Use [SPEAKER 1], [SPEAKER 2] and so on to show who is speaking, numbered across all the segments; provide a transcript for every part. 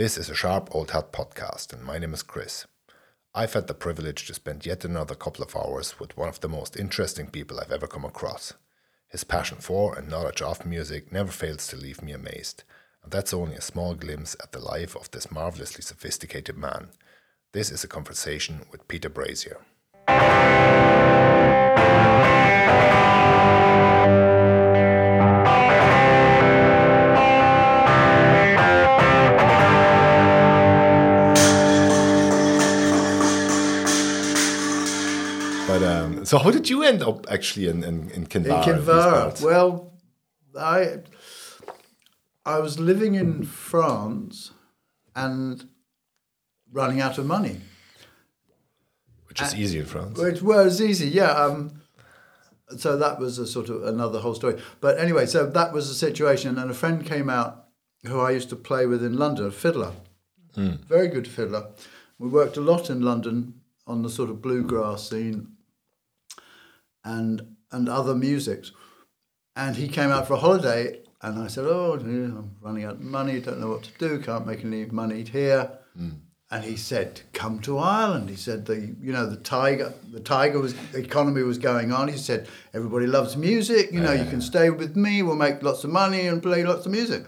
[SPEAKER 1] This is a Sharp Old Hat podcast, and my name is Chris. I've had the privilege to spend yet another couple of hours with one of the most interesting people I've ever come across. His passion for and knowledge of music never fails to leave me amazed, and that's only a small glimpse at the life of this marvelously sophisticated man. This is a conversation with Peter Brazier. So, how did you end up actually in in, in Kinvara?
[SPEAKER 2] In Kinvara. Well, I I was living in France and running out of money.
[SPEAKER 1] which is easy in France.
[SPEAKER 2] Which was easy, yeah. Um, so that was a sort of another whole story. But anyway, so that was the situation, and a friend came out who I used to play with in London, a fiddler, very good fiddler. We worked a lot in London on the sort of bluegrass scene and and other musics. And he came out for a holiday, and I said, "Oh, I'm running out of money. Don't know what to do. Can't make any money here." Mm. And he said, "Come to Ireland." He said, "the you know the tiger, the tiger was economy was going on." He said, "Everybody loves music. You know, you can stay with me. We'll make lots of money and play lots of music."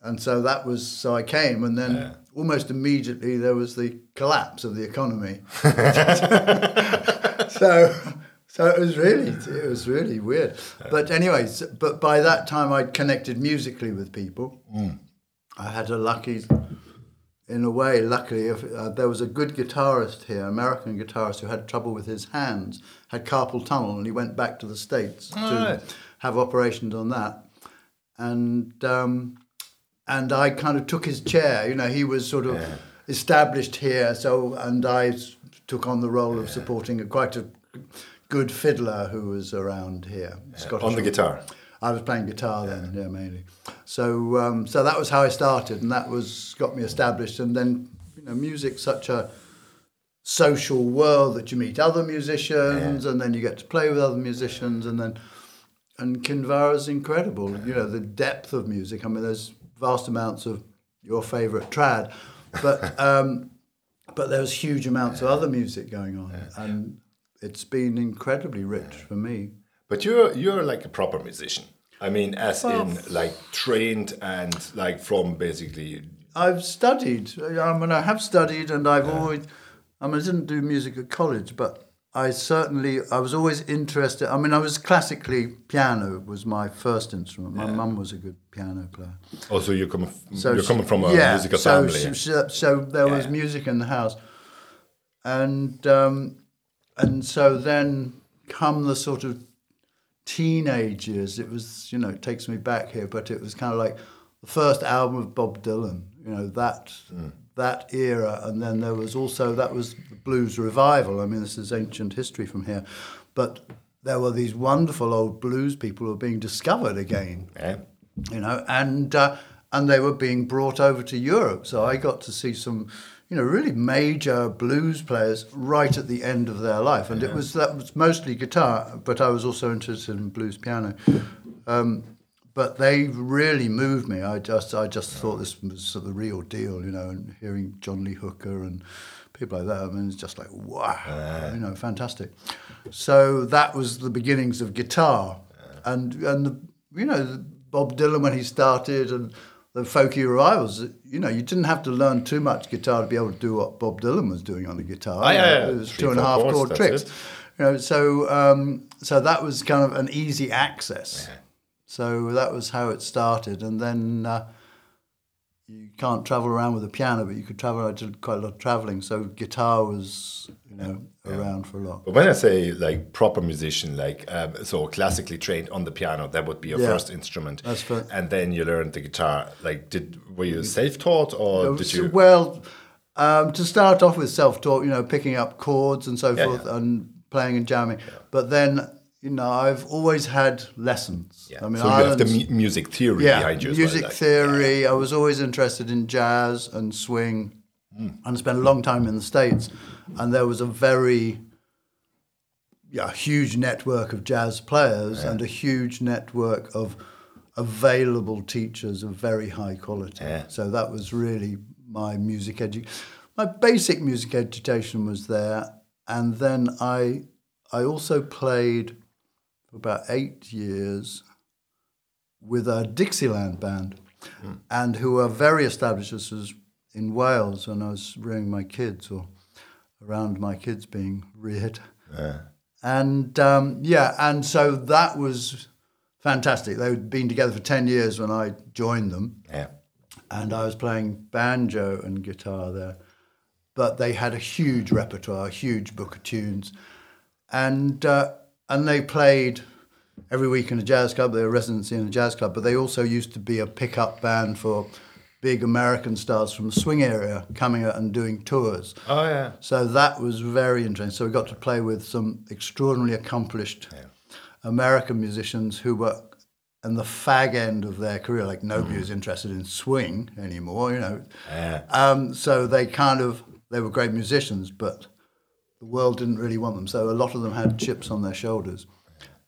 [SPEAKER 2] And so that was so I came, and then almost immediately there was the collapse of the economy. so so it was really it was really weird. But anyways, but by that time I'd connected musically with people. I had a lucky, in a way, luckily, if, uh, there was a good guitarist here, American guitarist, who had trouble with his hands, had carpal tunnel, and he went back to the states to
[SPEAKER 1] right.
[SPEAKER 2] have operations on that, and um, and I kind of took his chair. You know, he was sort of established here, so and I took on the role of supporting a, quite a good fiddler who was around here, Scottish
[SPEAKER 1] on the guitar.
[SPEAKER 2] I was playing guitar then, yeah, mainly. So, um, so that was how I started, and that was got me established. And then, you know, music's such a social world that you meet other musicians, and then you get to play with other musicians, and then, and Kinvara is incredible. You know, the depth of music. I mean, there's vast amounts of your favourite trad, but um, but there's huge amounts of other music going on, and it's been incredibly rich for me.
[SPEAKER 1] But you're you're like a proper musician. I mean, as
[SPEAKER 2] Well-
[SPEAKER 1] in like trained and like from basically.
[SPEAKER 2] I've studied. I mean, I have studied, and I've always. I mean, I didn't do music at college, but I certainly. I was always interested. I mean, I was classically piano was my first instrument. My mum was a good piano player.
[SPEAKER 1] Also, you're coming.
[SPEAKER 2] So
[SPEAKER 1] you're
[SPEAKER 2] she-
[SPEAKER 1] coming from a
[SPEAKER 2] yeah,
[SPEAKER 1] musical
[SPEAKER 2] so,
[SPEAKER 1] family.
[SPEAKER 2] So, so there was music in the house, and um, and so then come the sort of teenage years. It was you know it takes me back here, but it was kind of like the first album of Bob Dylan. You know that that era, and then there was also that was the blues revival. I mean, this is ancient history from here, but there were these wonderful old blues people who were being discovered again
[SPEAKER 1] Yeah.
[SPEAKER 2] you know, and uh, and they were being brought over to Europe. So I got to see some, you know, really major blues players right at the end of their life, and it was that was mostly guitar, but I was also interested in blues piano. Um, but they really moved me. I just I just thought this was sort of the real deal, you know, and hearing John Lee Hooker and people like that. I mean, it's just like wow, you know, fantastic. So that was the beginnings of guitar, and and the, you know Bob Dylan when he started and the folky revivals. You know, you didn't have to learn too much guitar to be able to do what Bob Dylan was doing on the guitar.
[SPEAKER 1] Ah, yeah, yeah.
[SPEAKER 2] It was
[SPEAKER 1] Three,
[SPEAKER 2] two and a half
[SPEAKER 1] chords,
[SPEAKER 2] chord tricks.
[SPEAKER 1] it.
[SPEAKER 2] You know, so um, so that was kind of an easy access. So that was how it started, and then uh, you can't travel around with a piano, but you could travel. I did quite a lot of traveling, so guitar was you know around for a lot.
[SPEAKER 1] But when I say like proper musician, like um, so classically trained on the piano, that would be your
[SPEAKER 2] Yeah.
[SPEAKER 1] first instrument.
[SPEAKER 2] That's fir-
[SPEAKER 1] And then you learned the guitar. Like, did were you self-taught or did you?
[SPEAKER 2] Well, um, to start off with self-taught, you know, picking up chords and so
[SPEAKER 1] Yeah,
[SPEAKER 2] forth,
[SPEAKER 1] yeah.
[SPEAKER 2] and playing and jamming. But then, you know, I've always had lessons.
[SPEAKER 1] Yeah.
[SPEAKER 2] I mean,
[SPEAKER 1] so you have the mu- music theory
[SPEAKER 2] yeah,
[SPEAKER 1] behind you. as well,
[SPEAKER 2] music
[SPEAKER 1] like-
[SPEAKER 2] theory. I was always interested in jazz and swing,
[SPEAKER 1] Hmm.
[SPEAKER 2] and I spent a long time in the states. And there was a very, yeah, huge network of jazz players and a huge network of available teachers of very high quality.
[SPEAKER 1] Yeah.
[SPEAKER 2] So that was really my music edu- my basic music education was there, and then I I also played for about eight years with a Dixieland band, and who are very established. This was in Wales when I was rearing my kids, or around my kids being reared. And um, yeah, and so that was fantastic. They'd been together for 10 years when I joined them,
[SPEAKER 1] Yeah.
[SPEAKER 2] and I was playing banjo and guitar there. But they had a huge repertoire, a huge book of tunes. And, uh, and they played every week in a jazz club. They were residency in a jazz club, but they also used to be a pickup band for big American stars from the swing area coming out and doing tours.
[SPEAKER 1] Oh yeah.
[SPEAKER 2] So that was very interesting. So we got to play with some extraordinarily accomplished American musicians who were in the fag end of their career. Like nobody was interested in swing anymore, you know.
[SPEAKER 1] Yeah.
[SPEAKER 2] Um, so they kind of they were great musicians, but the world didn't really want them. So a lot of them had chips on their shoulders.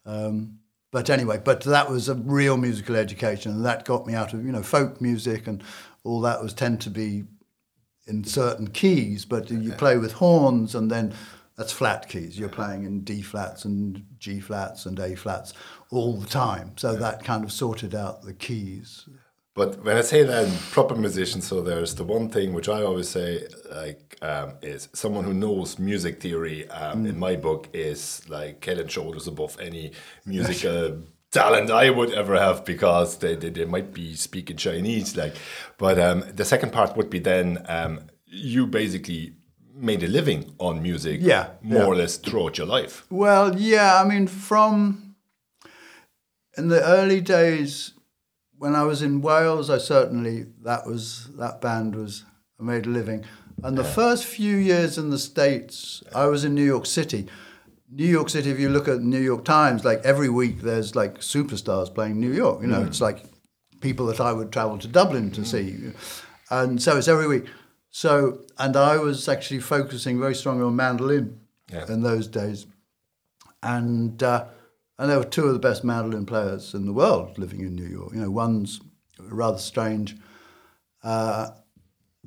[SPEAKER 2] Um, but anyway, but that was a real musical education, and that got me out of you know folk music and all that was tend to be in certain keys, but you play with horns, and then that's flat keys. You're playing in D flats and G flats and A flats all the time. So that kind of sorted out the keys.
[SPEAKER 1] But when I say that, proper musician, so there's the one thing which I always say, like, um, is someone who knows music theory. Um, In my book, is like head and shoulders above any musical talent I would ever have because they, they, they might be speaking Chinese. Like, but um, the second part would be then um, you basically made a living on music,
[SPEAKER 2] Yeah,
[SPEAKER 1] more
[SPEAKER 2] yeah.
[SPEAKER 1] or less throughout your life.
[SPEAKER 2] Well, yeah, I mean, from in the early days when I was in Wales, I certainly that was that band was I made a living. And the first few years in the States, I was in New York City. New York City, if you look at the New York Times, like every week there's like superstars playing New York. You know, it's like people that I would travel to Dublin to see. And so it's every week. So, and I was actually focusing very strongly on mandolin
[SPEAKER 1] Yeah.
[SPEAKER 2] in those days and uh, and there were two of the best mandolin players in the world living in New York. You know, one's a rather strange uh,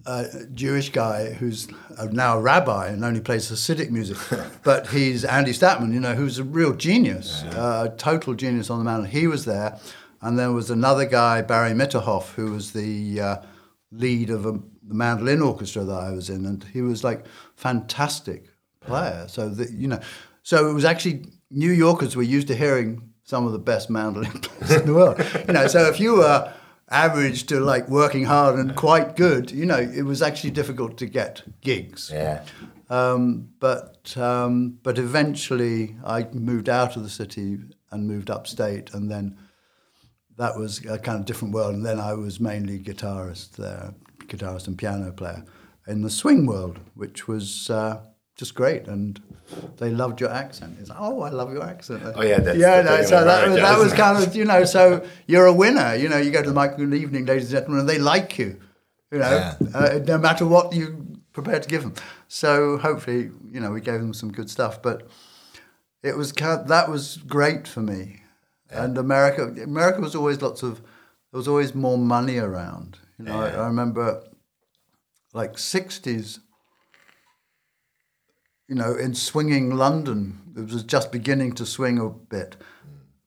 [SPEAKER 2] uh, Jewish guy who's uh, now a rabbi and only plays Hasidic music, but he's Andy Statman. You know, who's a real genius, uh, a total genius on the mandolin. He was there, and there was another guy, Barry Mitterhoff, who was the uh, lead of a, the mandolin orchestra that I was in, and he was like fantastic player. So that you know, so it was actually New Yorkers were used to hearing some of the best mandolin players in the world. You know, so if you were average to like working hard and quite good, you know, it was actually difficult to get gigs.
[SPEAKER 1] Yeah.
[SPEAKER 2] Um, but um, but eventually, I moved out of the city and moved upstate, and then that was a kind of different world. And then I was mainly guitarist there, guitarist and piano player in the swing world, which was uh, just great. And they loved your accent. It's like, oh, I love your accent.
[SPEAKER 1] Oh, yeah, that's
[SPEAKER 2] yeah. No, so that,
[SPEAKER 1] America,
[SPEAKER 2] that was kind of you know. So you're a winner. You know, you go to the Good Evening, ladies and gentlemen, and they like you. You know,
[SPEAKER 1] Yeah.
[SPEAKER 2] uh, no matter what you prepared to give them. So hopefully, you know, we gave them some good stuff. But it was kind that was great for me. And America, America was always lots of there was always more money around. You know, I, I remember like sixties. You know, in swinging London, it was just beginning to swing a bit.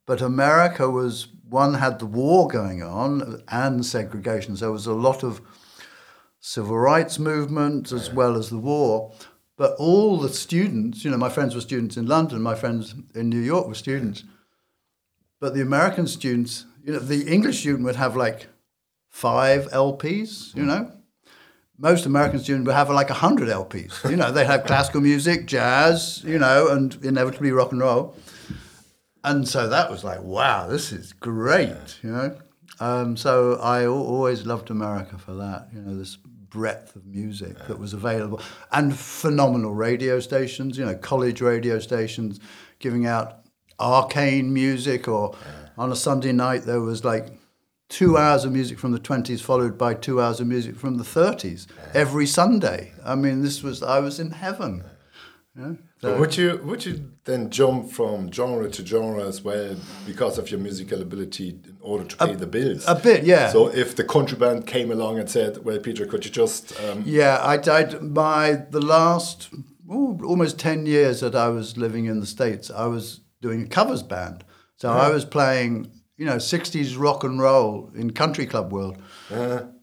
[SPEAKER 2] But America was one had the war going on and segregation, so there was a lot of civil rights movement as well as the war. But all the students, you know, my friends were students in London, my friends in New York were students. But the American students, you know, the English student would have like five LPs, you mm. know. Most American students would have like 100 LPs. You know, they'd have classical music, jazz, you know, and inevitably rock and roll. And so that was like, wow, this is great, you know. Um, so I always loved America for that, you know, this breadth of music that was available and phenomenal radio stations, you know, college radio stations giving out arcane music or on a Sunday night there was like two hours of music from the 20s followed by two hours of music from the 30s every Sunday. I mean, this was, I was in heaven. Yeah.
[SPEAKER 1] But
[SPEAKER 2] So,
[SPEAKER 1] would you would you then jump from genre to genre as well because of your musical ability in order to pay the bills?
[SPEAKER 2] a bit, yeah.
[SPEAKER 1] So if the country band came along and said, "Well, Peter, could you just um,
[SPEAKER 2] yeah, I died by the last ooh, almost 10 years that I was living in the States. I was doing a covers band. So I was playing, you know, 60s rock and roll in country club world.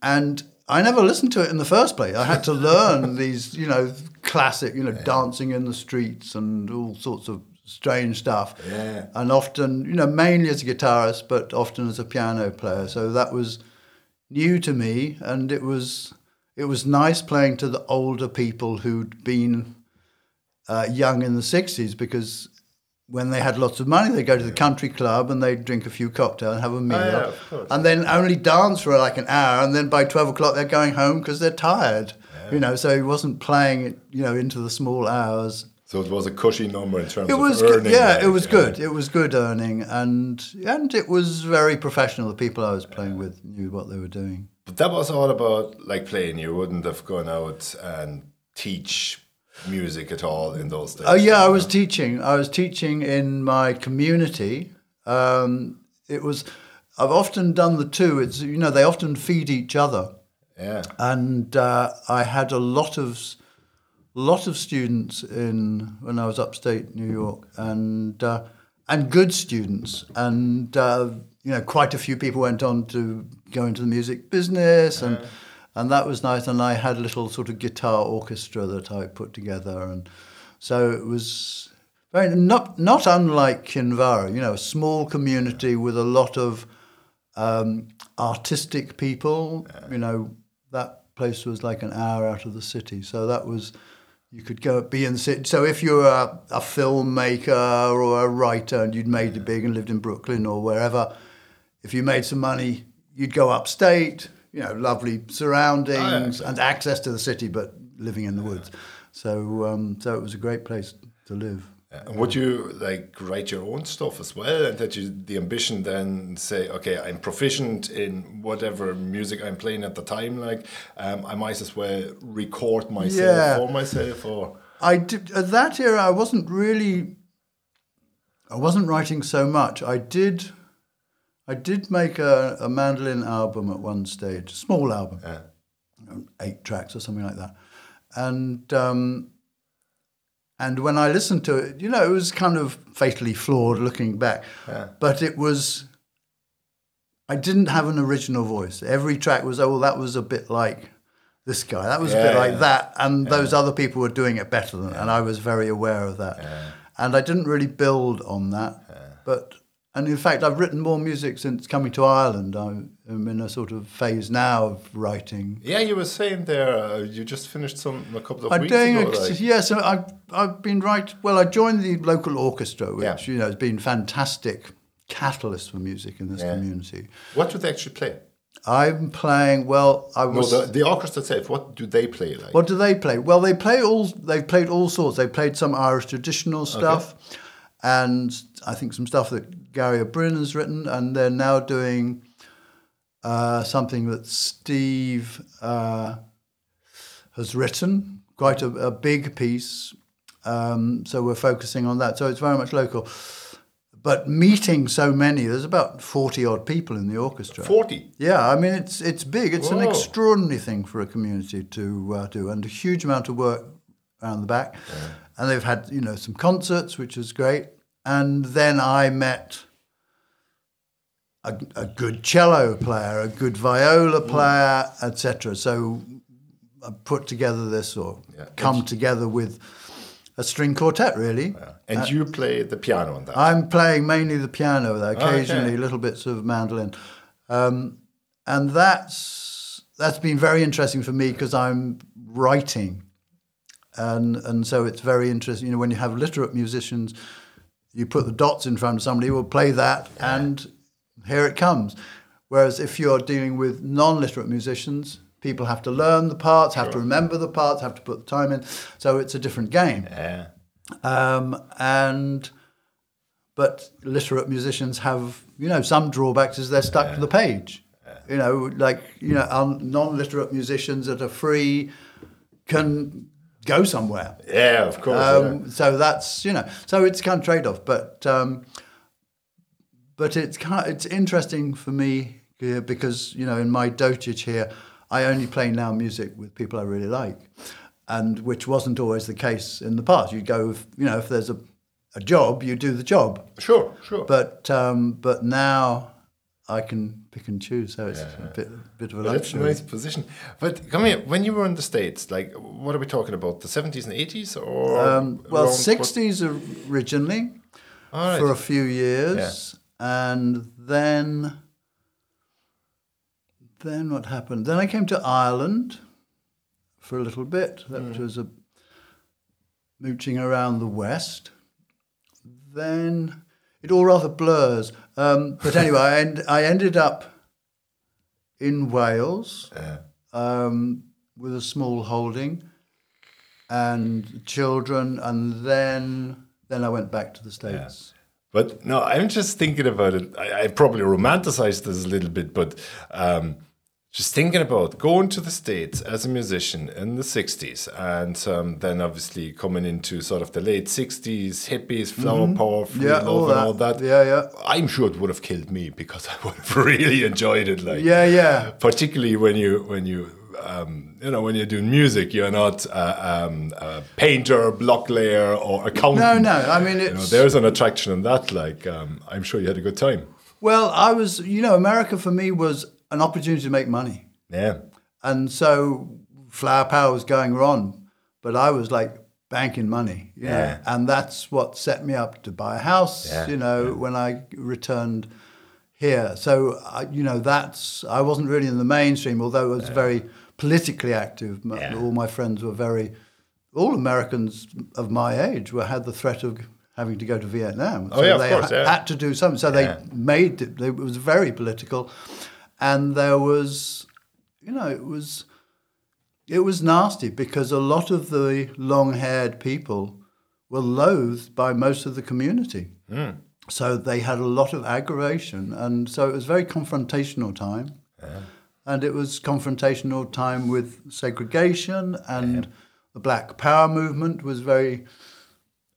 [SPEAKER 2] And I never listened to it in the first place. I had to learn these, you know, classic, you know, dancing in the streets and all sorts of strange stuff.
[SPEAKER 1] Yeah.
[SPEAKER 2] And often, you know, mainly as a guitarist, but often as a piano player. So that was new to me, and it was it was nice playing to the older people who'd been uh, young in the '60s because when they had lots of money, they'd go to the country club and they'd drink a few cocktails and have a meal,
[SPEAKER 1] yeah, of
[SPEAKER 2] and then only dance for like an hour, and then by twelve o'clock they're going home because they're tired. You know, so he wasn't playing it, you know, into the small hours.
[SPEAKER 1] So it was a cushy number in terms
[SPEAKER 2] It
[SPEAKER 1] of
[SPEAKER 2] was
[SPEAKER 1] earning.
[SPEAKER 2] good. Yeah,
[SPEAKER 1] like,
[SPEAKER 2] it was
[SPEAKER 1] uh,
[SPEAKER 2] good. It was good earning, and and it was very professional. The people I was playing with knew what they were doing.
[SPEAKER 1] But that was all about like playing. You wouldn't have gone out and teach music at all in those days.
[SPEAKER 2] Oh yeah, I was teaching. I was teaching in my community. Um, it was. I've often done the two. It's you know they often feed each other,
[SPEAKER 1] Yeah.
[SPEAKER 2] and uh, I had a lot of lot of students in when I was upstate New York, and uh, and good students, and uh, you know quite a few people went on to go into the music business, and and that was nice. And I had a little sort of guitar orchestra that I put together, and so it was very not not unlike Kinvara, you know, a small community with a lot of um, artistic people. You know, that place was like an hour out of the city, so that was you could go be in the city. So if you're a, a filmmaker or a writer and you'd made it big and lived in Brooklyn or wherever, if you made some money, you'd go upstate. You know, lovely surroundings and access to the city, but living in the woods. So, um, so it was a great place to live.
[SPEAKER 1] And would you like write your own stuff as well, and that you the ambition then say, okay, I'm proficient in whatever music I'm playing at the time. Like, um, I might as well record myself
[SPEAKER 2] Yeah.
[SPEAKER 1] for myself, or
[SPEAKER 2] I did at that era. I wasn't really. I wasn't writing so much. I did. I did make a, a mandolin album at one stage, a small album, um, eight tracks or something like that, and um, and when I listened to it, you know, it was kind of fatally flawed looking back, but it was. I didn't have an original voice. Every track was, oh, that was a bit like this guy. That was a bit
[SPEAKER 1] Yeah,
[SPEAKER 2] like that, and those other people were doing it better than, and I was very aware of that. And I didn't really build on that, but and in fact, I've written more music since coming to Ireland. I'm in a sort of phase now of writing.
[SPEAKER 1] yeah, you were saying there, uh, you just finished some a couple of
[SPEAKER 2] I'm
[SPEAKER 1] weeks
[SPEAKER 2] doing
[SPEAKER 1] ago.
[SPEAKER 2] a,
[SPEAKER 1] like-
[SPEAKER 2] yeah, so I've I've been right. Well, I joined the local orchestra, which
[SPEAKER 1] Yeah.
[SPEAKER 2] you know has been fantastic catalyst for music in this
[SPEAKER 1] Yeah.
[SPEAKER 2] community.
[SPEAKER 1] what do they actually play?
[SPEAKER 2] I'm playing. Well, I
[SPEAKER 1] No,
[SPEAKER 2] was.
[SPEAKER 1] the, the orchestra itself. What do they play like?
[SPEAKER 2] What do they play? Well, they play all. They've played all sorts. They played some Irish traditional stuff, and I think some stuff that Gary O'Brien has written, and they're now doing uh, something that Steve uh, has written, quite a, a big piece. Um, so we're focusing on that. So it's very much local. But meeting so many, there's about forty odd people in the orchestra.
[SPEAKER 1] Forty.
[SPEAKER 2] Yeah, I mean it's it's big. It's an extraordinary thing for a community to uh, do, and a huge amount of work around the back. And they've had you know some concerts, which is great. And then I met a, a good cello player, a good viola mm. player, etc. So I put together this, or
[SPEAKER 1] Yeah.
[SPEAKER 2] come together with a string quartet, really.
[SPEAKER 1] And uh, you play the piano on that.
[SPEAKER 2] I'm playing mainly the piano, though,
[SPEAKER 1] okay.
[SPEAKER 2] occasionally little bits of mandolin, um, and that's that's been very interesting for me because I'm writing, and and so it's very interesting. You know, when you have literate musicians, you put the dots in front of somebody who will play that, and here it comes. Whereas if you're dealing with non-literate musicians, people have to learn the parts, have to remember the parts, have to put the time in. So it's a different game.
[SPEAKER 1] yeah.
[SPEAKER 2] Um, and but literate musicians have you know some drawbacks is they're stuck to the page. You know, like you know, non-literate musicians that are free can go somewhere.
[SPEAKER 1] Yeah, of course.
[SPEAKER 2] Um, So that's you know, so it's kind of trade off, but um, but it's kind of, it's interesting for me because you know in my dotage here, I only play now music with people I really like, and which wasn't always the case in the past. You go, if, you know, if there's a a job, you do the job.
[SPEAKER 1] Sure, sure.
[SPEAKER 2] but um, but now I can pick and choose, so it's a bit bit of a
[SPEAKER 1] That's a nice position. But come here, when you were in the States, like, what are we talking about? The 70s and 80s? Or
[SPEAKER 2] Um, well,
[SPEAKER 1] around-
[SPEAKER 2] sixties originally
[SPEAKER 1] All right.
[SPEAKER 2] for a few years, and then then what happened? Then I came to Ireland for a little bit. That
[SPEAKER 1] Mm.
[SPEAKER 2] was a mooching around the west. Then it all rather blurs. Um, but anyway, I, end, I ended up in Wales
[SPEAKER 1] Yeah.
[SPEAKER 2] um, with a small holding and children, and then then I went back to the states.
[SPEAKER 1] But no, I'm just thinking about it. I, I probably romanticized this a little bit, but um, just thinking about going to the States as a musician in the 60s and um, then obviously coming into sort of the late 60s, hippies, flower power, free
[SPEAKER 2] Mm-hmm. Yeah,
[SPEAKER 1] love,
[SPEAKER 2] all
[SPEAKER 1] and
[SPEAKER 2] that.
[SPEAKER 1] all that.
[SPEAKER 2] Yeah, yeah.
[SPEAKER 1] I'm sure it would have killed me because I would have really enjoyed it. Like,
[SPEAKER 2] Yeah, yeah.
[SPEAKER 1] particularly when you when you um, you know when you're doing music, you're not uh, um, a painter, block layer, or accountant.
[SPEAKER 2] No, no. I mean,
[SPEAKER 1] You know, there's an attraction in that. Like, um, I'm sure you had a good time.
[SPEAKER 2] well. I was, you know, America for me was an opportunity to make money,
[SPEAKER 1] Yeah,
[SPEAKER 2] and so Flower Power was going on, but I was like banking money, you know,
[SPEAKER 1] Yeah.
[SPEAKER 2] and that's what set me up to buy a house.
[SPEAKER 1] Yeah,
[SPEAKER 2] You know, when I returned here, so I, you know, that's I wasn't really in the mainstream, although I was very politically active.
[SPEAKER 1] Yeah.
[SPEAKER 2] All my friends were very. All Americans of my age were had the threat of having to go to Vietnam.
[SPEAKER 1] Oh, yeah, of
[SPEAKER 2] they
[SPEAKER 1] course,
[SPEAKER 2] ha-
[SPEAKER 1] yeah.
[SPEAKER 2] had to do something. So they made it. It was very political, and there was, you know, it was, it was nasty because a lot of the long-haired people were loathed by most of the community.
[SPEAKER 1] Hmm.
[SPEAKER 2] So they had a lot of aggravation, and so it was very confrontational time. And it was confrontational time with segregation, and the Black Power movement was very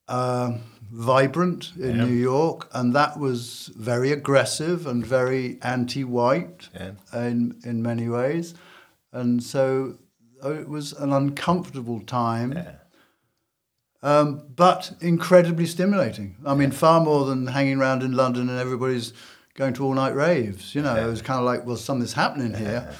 [SPEAKER 2] um, vibrant in New York, and that was very aggressive and very anti-white
[SPEAKER 1] Yeah.
[SPEAKER 2] in in many ways, and so it was an uncomfortable time, um, but incredibly stimulating. I mean, far more than hanging around in London and everybody's going to all-night raves. You know, it was kind of like, well, something's happening here.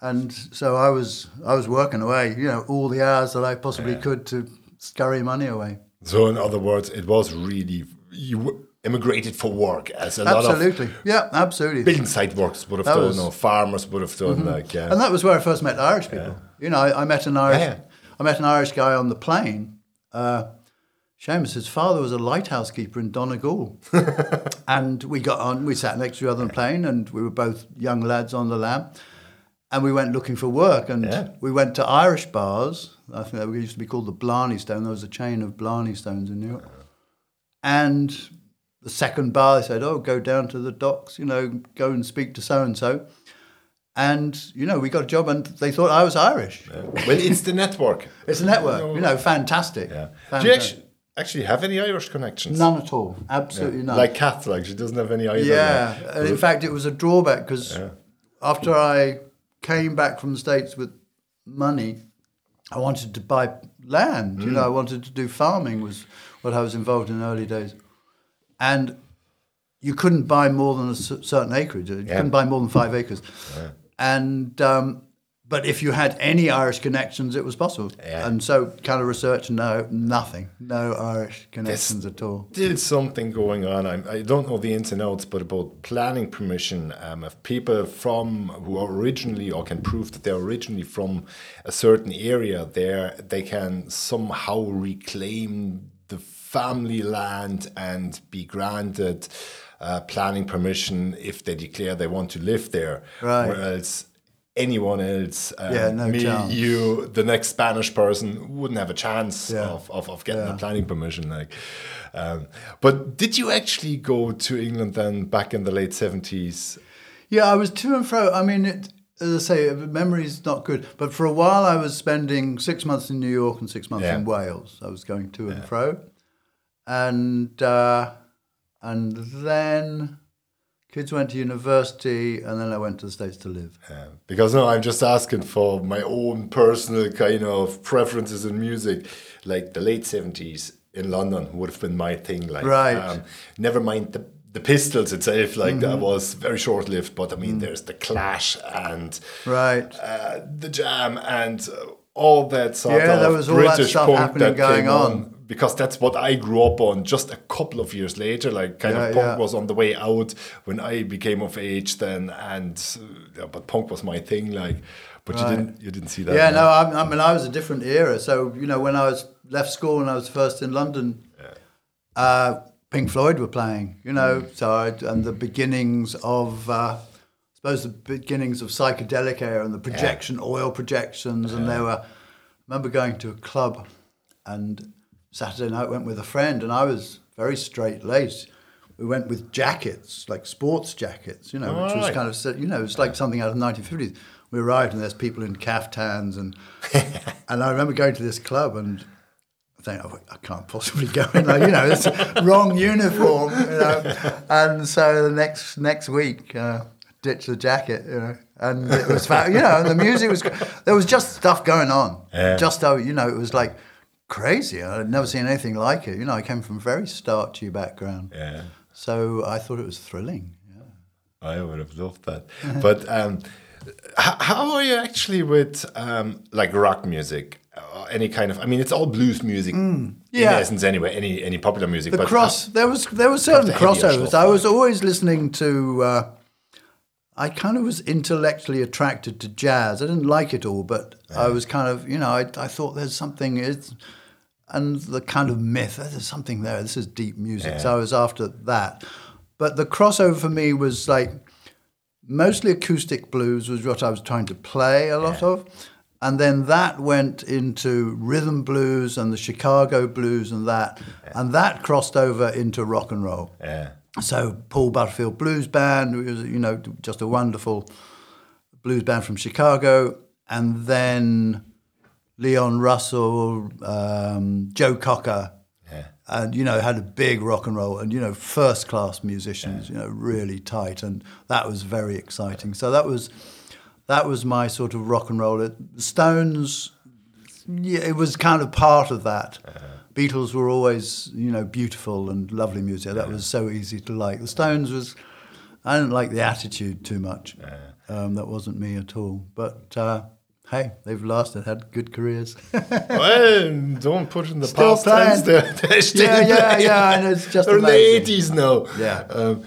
[SPEAKER 2] And so I was I was working away, you know, all the hours that I possibly could to scurry money away.
[SPEAKER 1] So, in other words, it was really you immigrated for work, as a lot of Absolutely,
[SPEAKER 2] yeah, absolutely.
[SPEAKER 1] building site workers would have
[SPEAKER 2] That
[SPEAKER 1] done,
[SPEAKER 2] was-
[SPEAKER 1] or farmers would have done. Like, yeah,
[SPEAKER 2] And that was where I first met Irish people. You know, I, I met an Irish,
[SPEAKER 1] Yeah.
[SPEAKER 2] I met an Irish guy on the plane. Uh, Seamus, his father was a lighthouse keeper in Donegal, and we got on. We sat next to each other on the plane, and we were both young lads on the lam. And we went looking for work, and
[SPEAKER 1] Yeah.
[SPEAKER 2] we went to Irish bars. I think they used to be called the Blarney Stone. There was a chain of Blarney Stones in New York. And the second bar, they said, "Oh, go down to the docks. You know, go and speak to so and so." And you know, we got a job, and they thought I was Irish.
[SPEAKER 1] well, it's the network.
[SPEAKER 2] It's a network, you know, fantastic.
[SPEAKER 1] Yeah. Do you actually, actually have any Irish connections?
[SPEAKER 2] None at all, absolutely none.
[SPEAKER 1] Like Kath, like she doesn't have any either.
[SPEAKER 2] yeah, and in fact, it was a drawback because after I came back from the states with money, I wanted to buy land. You know,
[SPEAKER 1] Mm.
[SPEAKER 2] I wanted to do farming was what I was involved in the early days, and you couldn't buy more than a certain acreage. You couldn't buy more than five acres, and um, but if you had any Irish connections, it was possible.
[SPEAKER 1] Yeah.
[SPEAKER 2] And so, kind of research, no, nothing, no Irish connections at all.
[SPEAKER 1] Still something going on. I, I don't know the ins and outs, but about planning permission. Um, if people from who are originally or can prove that they're originally from a certain area, there they can somehow reclaim the family land and be granted uh, planning permission if they declare they want to live there.
[SPEAKER 2] Right.
[SPEAKER 1] Whereas anyone else, um,
[SPEAKER 2] Yeah, no
[SPEAKER 1] me,
[SPEAKER 2] chance.
[SPEAKER 1] you, the next Spanish person, wouldn't have a chance
[SPEAKER 2] Yeah.
[SPEAKER 1] of, of, of getting
[SPEAKER 2] Yeah.
[SPEAKER 1] a planning permission. Like, um, but did you actually go to England then back in the late seventies?
[SPEAKER 2] Yeah, I was to and fro. I mean, it as I say, memory's not good. But for a while, I was spending six months in New York and six months
[SPEAKER 1] Yeah.
[SPEAKER 2] in Wales. I was going to and fro, and uh, and then kids went to university, and then I went to the states to live.
[SPEAKER 1] Yeah, because no, I'm just asking for my own personal kind of preferences in music. Like the late seventies in London would have been my thing. Like,
[SPEAKER 2] Right.
[SPEAKER 1] Um, never mind the the Pistols itself. Like that was very short lived. But I mean, there's the Clash and
[SPEAKER 2] Right.
[SPEAKER 1] uh, the Jam and all that sort
[SPEAKER 2] Yeah,
[SPEAKER 1] of
[SPEAKER 2] there was all that stuff happening going
[SPEAKER 1] came
[SPEAKER 2] on.
[SPEAKER 1] Because that's what I grew up on. Just a couple of years later, like kind
[SPEAKER 2] Yeah,
[SPEAKER 1] of punk
[SPEAKER 2] yeah.
[SPEAKER 1] was on the way out when I became of age. Then, and uh, yeah, but punk was my thing. Like, but you didn't you didn't see that.
[SPEAKER 2] Yeah, no, I, I mean, I was a different era. So, you know, when I was left school and I was first in London, uh, Pink Floyd were playing, you know,
[SPEAKER 1] Mm.
[SPEAKER 2] so I, and the beginnings of, uh, I suppose, the beginnings of psychedelic era and the projection, oil projections. And there were, I remember going to a club and Saturday night went with a friend and I was very straight laced. We went with jackets, like sports jackets, you know, which was kind of, you know, it's like something out of the 1950s. We arrived and there's people in caftans and and I remember going to this club and thinking, oh, I can't possibly go in, like, you know, it's wrong uniform, you know. And so the next next week, uh, ditched the jacket, you know, and it was, you know, and the music was, there was just stuff going on.
[SPEAKER 1] Yeah.
[SPEAKER 2] Just though, you know, it was like crazy. I'd never seen anything like it. You know, I came from a very starchy background.
[SPEAKER 1] Yeah.
[SPEAKER 2] So I thought it was thrilling. Yeah.
[SPEAKER 1] I would have loved that. but um, how are you actually with um, like rock music? Uh, any kind of, I mean, it's all blues music in
[SPEAKER 2] yeah.
[SPEAKER 1] essence, anyway. Any any popular music,
[SPEAKER 2] The
[SPEAKER 1] but
[SPEAKER 2] cross there was there were certain crossovers. I was always listening to. Uh, I kind of was intellectually attracted to jazz. I didn't like it all, but I was kind of you know I, I thought there's something it's and the kind of myth "Oh, there's something there. This is deep music. So I was after that. But the crossover for me was like mostly acoustic blues was what I was trying to play a lot of. And then that went into rhythm blues and the Chicago blues and that. And that crossed over into rock and roll.
[SPEAKER 1] Yeah.
[SPEAKER 2] So Paul Butterfield Blues Band was, you know, just a wonderful blues band from Chicago. And then Leon Russell, um, Joe Cocker,
[SPEAKER 1] Yeah.
[SPEAKER 2] and you know had a big rock and roll and you know first class musicians you know really tight. And that was very exciting. So that was that was my sort of rock and roll. It, stones yeah it was kind of part of that. Beatles were always you know beautiful and lovely music. That was so easy to like. The stones was i didn't like the attitude too much. Um, that wasn't me at all. But uh, hey they've lasted had good careers
[SPEAKER 1] well, don't put in the
[SPEAKER 2] Still
[SPEAKER 1] past tense.
[SPEAKER 2] playing.
[SPEAKER 1] They're, they're still
[SPEAKER 2] Yeah, yeah,
[SPEAKER 1] playing.
[SPEAKER 2] yeah, know, it's just
[SPEAKER 1] They're in the eighties now.
[SPEAKER 2] Yeah.
[SPEAKER 1] Um,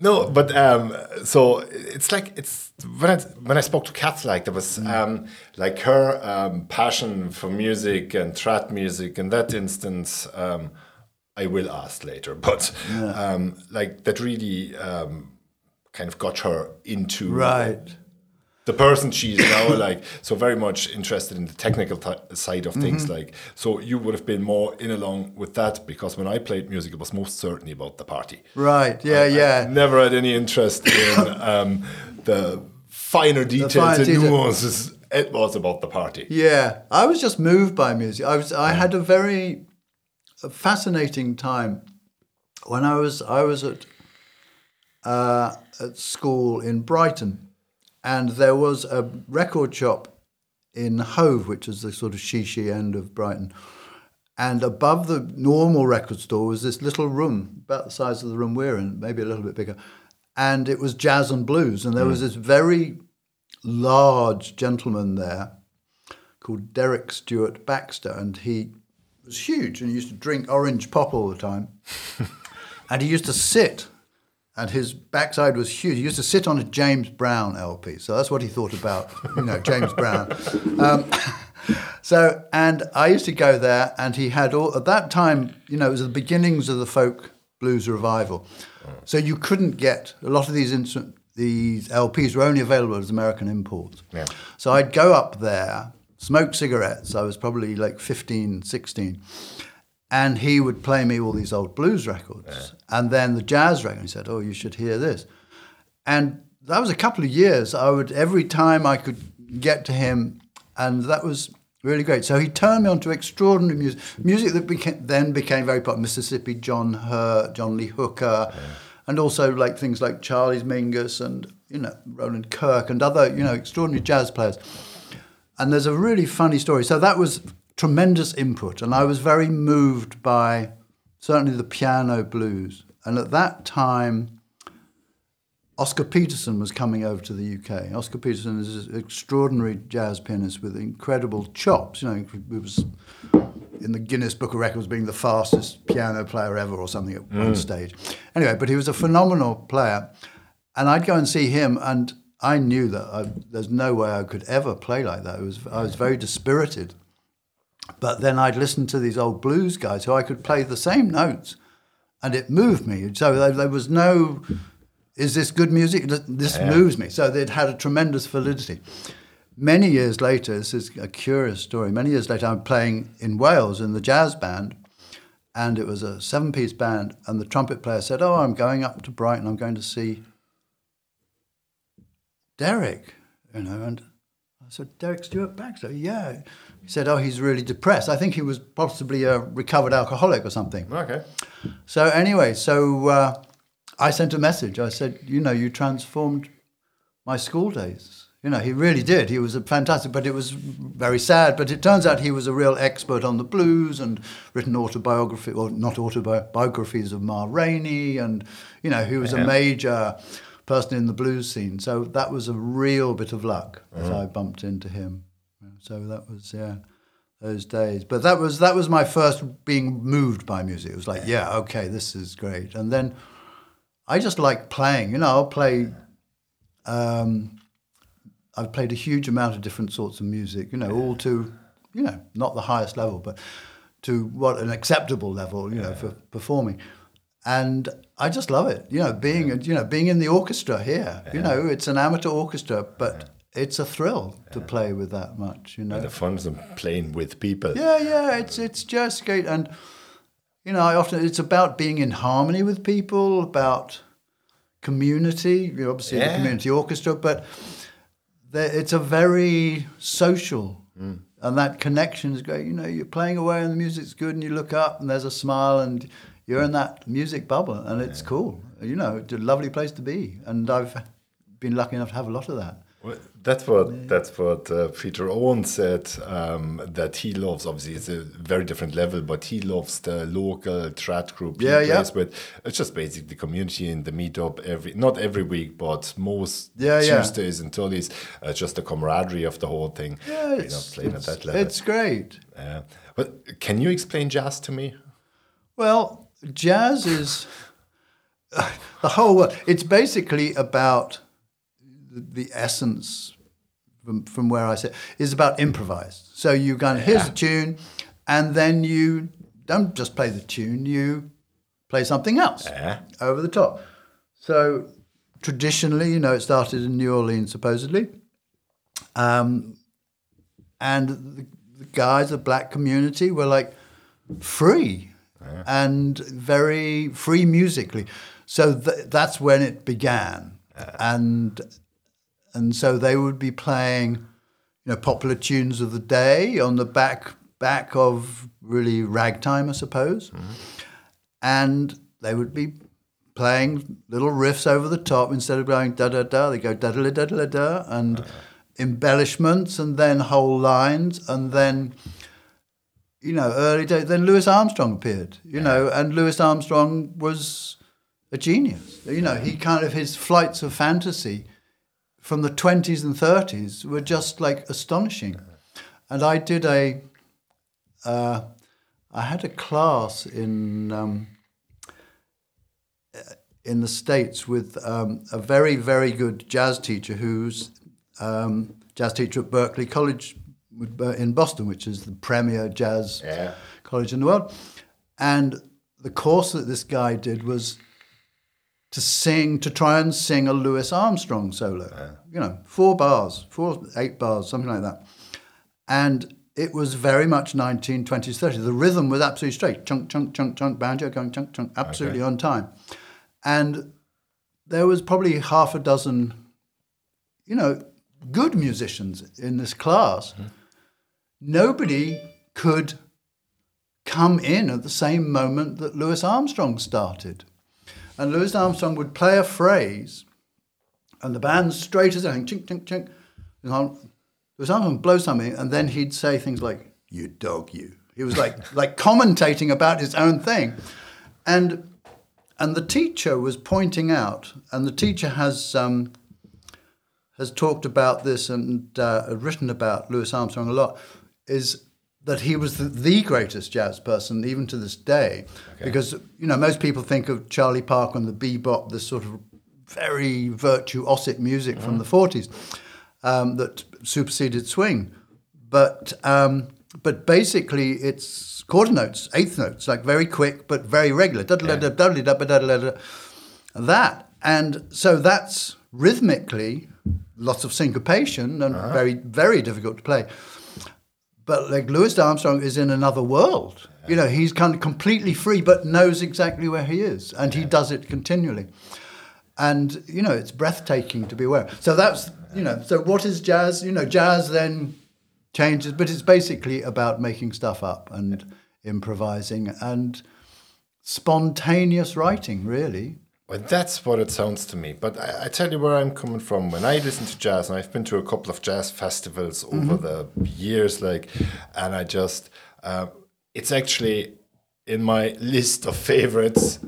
[SPEAKER 1] no, but um, so it's like it's when I when I spoke to Kat, like there was um, like her um, passion for music and trad music. In that instance, um, I will ask later, but um, like that really um, kind of got her into
[SPEAKER 2] right
[SPEAKER 1] the person she is now like so very much interested in the technical side of things
[SPEAKER 2] Mm-hmm.
[SPEAKER 1] like so you would have been more in along with that because when i played music it was most certainly about the party
[SPEAKER 2] Right. Yeah. yeah.
[SPEAKER 1] I never had any interest in um, the finer details
[SPEAKER 2] finer
[SPEAKER 1] and
[SPEAKER 2] detail.
[SPEAKER 1] nuances it was about the party
[SPEAKER 2] yeah. I was just moved by music. I was. I had a very fascinating time when I was. I was at uh, at school in Brighton, and there was a record shop in Hove, which is the sort of shishi end of Brighton. And above the normal record store was this little room, about the size of the room we're in, maybe a little bit bigger. And it was jazz and blues. And there was mm. this very large gentleman there called Derrick Stewart Baxter. And he was huge and he used to drink orange pop all the time. and he used to sit, and his backside was huge. He used to sit on a James Brown LP. So that's what he thought about, you know, James Brown. Um, so, and I used to go there, and he had all at that time. You know, it was the beginnings of the folk blues revival. So you couldn't get a lot of these instru- these LPs were only available as American imports.
[SPEAKER 1] Yeah.
[SPEAKER 2] So I'd go up there, smoke cigarettes. I was probably like 15, 16. And he would play me all these old blues records. And then the jazz record, he said, Oh, you should hear this. And that was a couple of years. I would every time I could get to him, and that was really great. So he turned me on to extraordinary music, music that became, then became very popular. Mississippi John Hurt, John Lee Hooker, yeah. and also like things like Charles Mingus and you know Roland Kirk and other you know extraordinary jazz players. And there's a really funny story. So that was tremendous input, and I was very moved by certainly the piano blues. And at that time, Oscar Peterson was coming over to the UK. Oscar Peterson is an extraordinary jazz pianist with incredible chops. You know, he was in the Guinness Book of Records being the fastest piano player ever or something at mm. one stage. Anyway, but he was a phenomenal player. And I'd go and see him, and I knew that I, there's no way I could ever play like that. Was, I was very dispirited. But then I'd listen to these old blues guys who I could play the same notes, and it moved me. So there, there was no is this good music? This yeah. moves me. So it had a tremendous validity. Many years later, this is a curious story. Many years later, I'm playing in Wales in the jazz band, and it was a seven piece band. And the trumpet player said, Oh, I'm going up to Brighton. I'm going to see Derrick, you know. And I said, Derrick Stewart Baxter? Yeah. He said, Oh, he's really depressed. I think he was possibly a recovered alcoholic or something.
[SPEAKER 1] Okay.
[SPEAKER 2] So, anyway, so. Uh, I sent a message. I said, you know, you transformed my school days. You know, he really did. He was a fantastic, but it was very sad. But it turns out he was a real expert on the blues and written autobiography, or not autobiographies of Ma Rainey, and you know, he was a major person in the blues scene. So that was a real bit of luck mm. as I bumped into him. So that was yeah, those days. But that was that was my first being moved by music. It was like, yeah, okay, this is great. And then I just like playing. You know, I'll play. Um, I've played a huge amount of different sorts of music. You know, all to, you know, not the highest level, but to what an acceptable level. You know, for performing, and I just love it. You know, being you know being in the orchestra here. You know, it's an amateur orchestra, but it's a thrill to play with that much. You know,
[SPEAKER 1] and the fun's of playing with people.
[SPEAKER 2] Yeah, yeah, it's it's just great and you know, I often it's about being in harmony with people, about community. You obviously, yeah. the community orchestra, but it's a very social, mm. and that connection is great. You know, you're playing away, and the music's good, and you look up, and there's a smile, and you're in that music bubble, and it's yeah. cool. You know, it's a lovely place to be, and I've been lucky enough to have a lot of that.
[SPEAKER 1] Well, that's what that's what uh, Peter Owen said. Um, that he loves. Obviously, it's a very different level, but he loves the local trad group.
[SPEAKER 2] Yeah, yeah.
[SPEAKER 1] With it's just basically the community and the meetup every not every week, but most
[SPEAKER 2] yeah,
[SPEAKER 1] Tuesdays
[SPEAKER 2] yeah.
[SPEAKER 1] and Thursdays. Uh, just the camaraderie of the whole thing.
[SPEAKER 2] Yeah, it's, you know, playing at that level. It's great.
[SPEAKER 1] Yeah, but can you explain jazz to me?
[SPEAKER 2] Well, jazz is the whole. It's basically about the essence from, from where I sit is about improvised. So you go, yeah. here's a tune, and then you don't just play the tune, you play something else
[SPEAKER 1] yeah.
[SPEAKER 2] over the top. So traditionally, you know, it started in New Orleans supposedly, um, and the, the, guys, the black community, were like free yeah. and very free musically. So th- that's when it began, and and so they would be playing, you know, popular tunes of the day on the back back of really ragtime, I suppose, mm-hmm. and they would be playing little riffs over the top instead of going da da da. They go da da da da da and uh-huh. embellishments, and then whole lines, and then you know, early days. Then Louis Armstrong appeared, you yeah. know, and Louis Armstrong was a genius. You know, he kind of his flights of fantasy from the 20s and 30s were just like astonishing. And I did a, uh, I had a class in um, in the States with um, a very, very good jazz teacher who's um, jazz teacher at Berklee College in Boston, which is the premier jazz
[SPEAKER 1] yeah.
[SPEAKER 2] college in the world. And the course that this guy did was to sing, to try and sing a Louis Armstrong solo. Yeah. You know, four bars, four, eight bars, something like that. And it was very much 1920s, 30s. The rhythm was absolutely straight. Chunk, chunk, chunk, chunk, banjo going chunk, chunk, absolutely okay. on time. And there was probably half a dozen you know, good musicians in this class, mm-hmm. nobody could come in at the same moment that Louis Armstrong started. And Louis Armstrong would play a phrase, and the band straight as anything, chink, chink, chink. Louis Armstrong would blow something, and then he'd say things like, You dog, you. He was like, like commentating about his own thing. And, and the teacher was pointing out, and the teacher has, um, has talked about this and uh, written about Louis Armstrong a lot, is that he was the, the, greatest jazz person even to this day okay. because you know most people think of Charlie Parker and the bebop this sort of very virtuosic music mm. from the 40s um, that superseded swing but um, but basically it's quarter notes eighth notes like very quick but very regular that and so that's rhythmically lots of syncopation and uh-huh. very very difficult to play but like Louis Armstrong is in another world. Yeah. You know, he's kind of completely free, but knows exactly where he is, and yeah. he does it continually. And you know, it's breathtaking to be aware. So that's you know, so what is jazz? You know, jazz then changes, but it's basically about making stuff up and improvising and spontaneous writing, really.
[SPEAKER 1] Well, that's what it sounds to me. But I, I, tell you where I'm coming from. When I listen to jazz, and I've been to a couple of jazz festivals over mm-hmm. the years, like, and I just, uh, it's actually in my list of favorites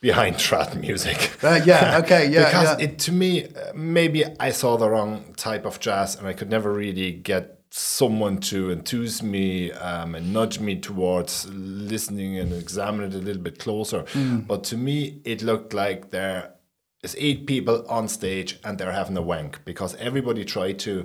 [SPEAKER 1] behind trad music.
[SPEAKER 2] Uh, yeah, okay, yeah.
[SPEAKER 1] because
[SPEAKER 2] yeah.
[SPEAKER 1] it to me, maybe I saw the wrong type of jazz, and I could never really get someone to enthuse me um, and nudge me towards listening and examining it a little bit closer. Mm. But to me, it looked like there is eight people on stage and they're having a wank because everybody tried to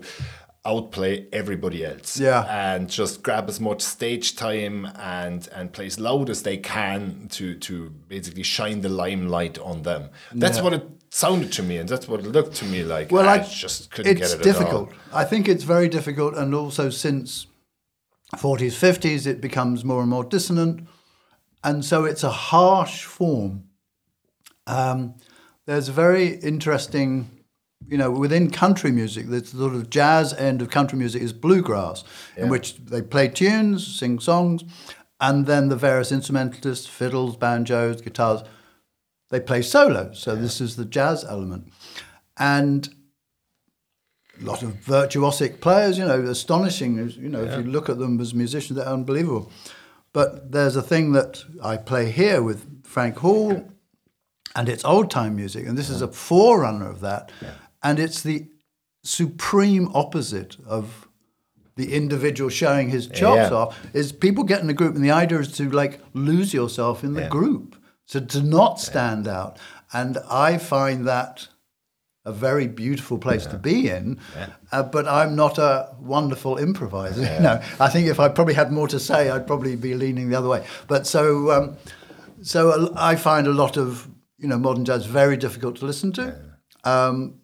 [SPEAKER 1] outplay everybody else.
[SPEAKER 2] Yeah.
[SPEAKER 1] And just grab as much stage time and and play as loud as they can to to basically shine the limelight on them. That's yeah. what it sounded to me and that's what it looked to me like.
[SPEAKER 2] Well,
[SPEAKER 1] I,
[SPEAKER 2] I
[SPEAKER 1] just couldn't get
[SPEAKER 2] it it's difficult. I think it's very difficult and also since 40s, 50s it becomes more and more dissonant. And so it's a harsh form. Um, there's a very interesting you know, within country music, the sort of jazz end of country music is bluegrass, yeah. in which they play tunes, sing songs, and then the various instrumentalists, fiddles, banjos, guitars, they play solos. So yeah. this is the jazz element. And a lot of virtuosic players, you know, astonishing. You know, yeah. if you look at them as musicians, they're unbelievable. But there's a thing that I play here with Frank Hall, and it's old time music, and this is a forerunner of that. And it's the supreme opposite of the individual showing his chops yeah. off is people get in a group and the idea is to like lose yourself in the yeah. group so to not stand yeah. out. And i find that a very beautiful place to be in uh, but i'm not a wonderful improviser you know. I think if i probably had more to say i'd probably be leaning the other way. But so um, so i find a lot of you know modern jazz very difficult to listen to. Um,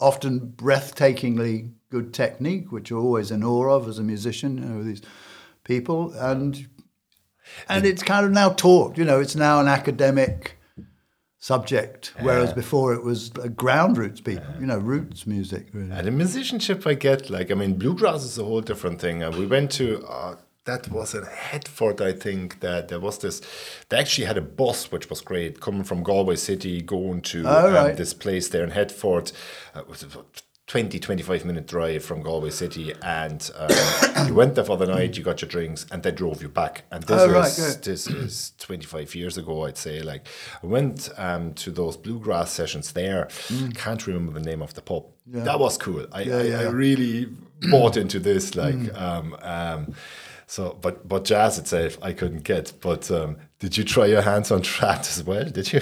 [SPEAKER 2] often breathtakingly good technique, which you're always in awe of as a musician, you know, these people. And and it's kind of now taught, you know, it's now an academic subject, whereas before it was ground roots people, you know, roots music. Really.
[SPEAKER 1] And the musicianship I get, like, I mean, bluegrass is a whole different thing. Uh, we went to uh, that was in Headford, I think, that there was this. They actually had a bus, which was great, coming from Galway City, going to oh, um, this place there in Headford. Uh, 20, 25 minute drive from Galway City, and um, you went there for the night, you got your drinks, and they drove you back. And this, oh, was, right, this is 25 years ago, I'd say. Like, I went um, to those bluegrass sessions there. Mm. Can't remember the name of the pub. Yeah. That was cool. I, yeah, yeah. I, I really bought into this. Like, mm. um, um so, but but jazz itself, I couldn't get. But um, did you try your hands on trad as well? Did you?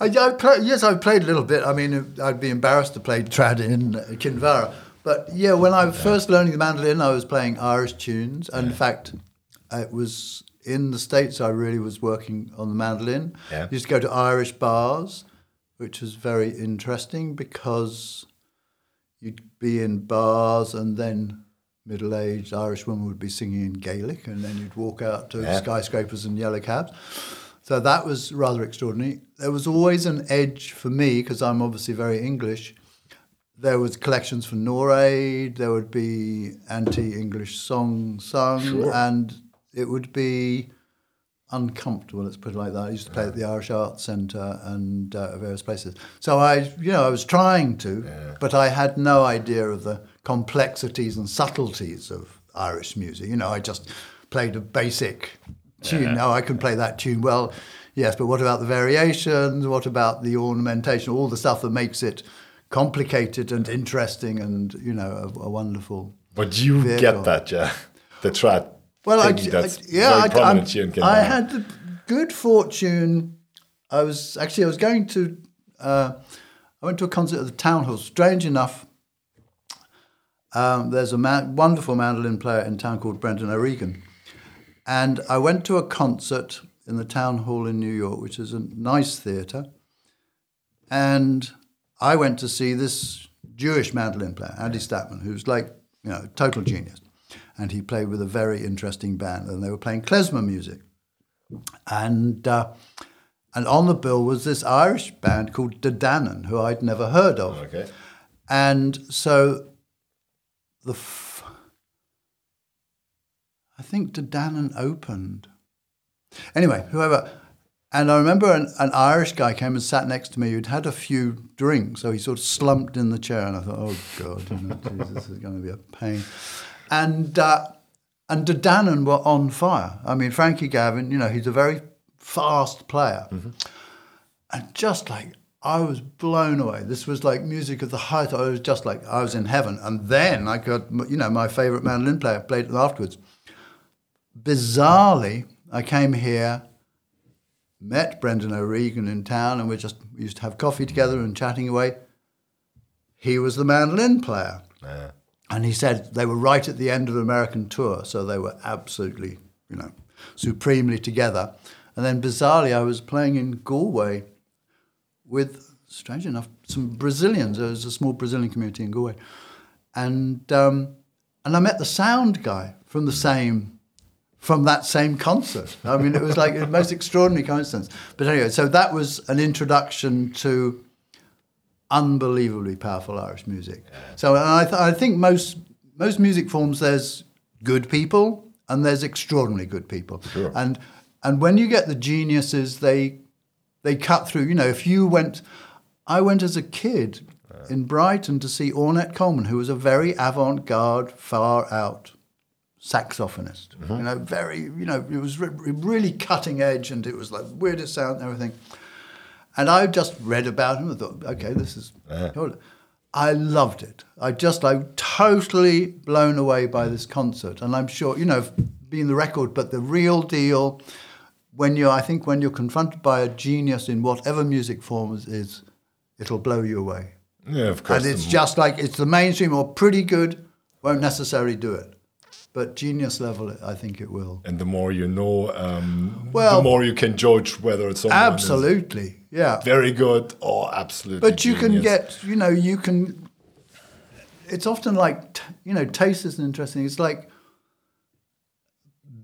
[SPEAKER 2] I, I play, yes, I played a little bit. I mean, I'd be embarrassed to play trad in Kinvara. But yeah, when I was yeah. first learning the mandolin, I was playing Irish tunes. And yeah. in fact, it was in the States I really was working on the mandolin. Yeah. I used to go to Irish bars, which was very interesting because you'd be in bars and then middle-aged Irish woman would be singing in Gaelic, and then you'd walk out to yeah. skyscrapers and yellow cabs. So that was rather extraordinary. There was always an edge for me because I'm obviously very English. there was collections for Noraid. There would be anti-English songs sung,
[SPEAKER 1] Sure.
[SPEAKER 2] and it would be uncomfortable. Let's put it like that. I used to play at the Irish Arts Centre and uh, various places. So I, you know, I was trying to, but I had no idea of the complexities and subtleties of Irish music. You know, I just played a basic tune. Now I can play that tune well. Yes, but what about the variations? What about the ornamentation? All the stuff that makes it complicated and interesting and you know a, a wonderful.
[SPEAKER 1] But you
[SPEAKER 2] Vehicle.
[SPEAKER 1] get that, yeah. The trad.
[SPEAKER 2] Well, I, I- yeah, I,
[SPEAKER 1] prominent
[SPEAKER 2] I'm-
[SPEAKER 1] here
[SPEAKER 2] I had the good fortune. I was actually I was going to. Uh, I went to a concert at the town hall. Strange enough, um, there's a man, wonderful mandolin player in town called Brendan O'Regan, and I went to a concert in the town hall in New York, which is a nice theatre, and I went to see this Jewish mandolin player, Andy Statman, who's like you know total genius, and he played with a very interesting band, and they were playing klezmer music, and uh, and on the bill was this Irish band called De Dannan, who I'd never heard of,
[SPEAKER 1] Okay.
[SPEAKER 2] and so the f- I think De Dannan opened. Anyway, whoever. And I remember an, an Irish guy came and sat next to me who'd had a few drinks, so he sort of slumped in the chair, and I thought, "Oh God, you know, geez, this is going to be a pain." And uh, and De Dannan were on fire. I mean, Frankie Gavin, you know, he's a very fast player, and just like I was blown away. This was like music of the height. I was just like I was in heaven. And then I got, you know, my favorite mandolin player played it afterwards. Bizarrely, I came here, met Brendan O'Regan in town, and we just we used to have coffee together and chatting away. He was the mandolin player.
[SPEAKER 1] Yeah.
[SPEAKER 2] And he said they were right at the end of the American tour, so they were absolutely, you know, supremely together. And then bizarrely, I was playing in Galway with, strange enough, some Brazilians. There was a small Brazilian community in Galway, and um, and I met the sound guy from the same from that same concert. I mean, it was like the most extraordinary coincidence. But anyway, so that was an introduction to unbelievably powerful Irish music. So and I, th- I think most most music forms there's good people and there's extraordinarily good people.
[SPEAKER 1] Sure.
[SPEAKER 2] And and when you get the geniuses, they they cut through. You know, if you went, I went as a kid in Brighton to see Ornette Coleman, who was a very avant-garde, far out saxophonist. Mm-hmm. You know, very, you know, it was re- really cutting edge, and it was like weirdest sound and everything. And I just read about him and thought, okay, this is. I loved it. I just like totally blown away by this concert, and I'm sure you know, being the record, but the real deal. When you're, I think, when you're confronted by a genius in whatever music form is, is it'll blow you away.
[SPEAKER 1] Yeah, of course.
[SPEAKER 2] And it's just like it's the mainstream or pretty good won't necessarily do it, but genius level, I think it will.
[SPEAKER 1] and the more you know, um,
[SPEAKER 2] Well-
[SPEAKER 1] the more you can judge whether it's
[SPEAKER 2] Absolutely, yeah.
[SPEAKER 1] very good or absolutely.
[SPEAKER 2] But you can get, you know, you can. It's often like, you know, taste is an interesting. It's like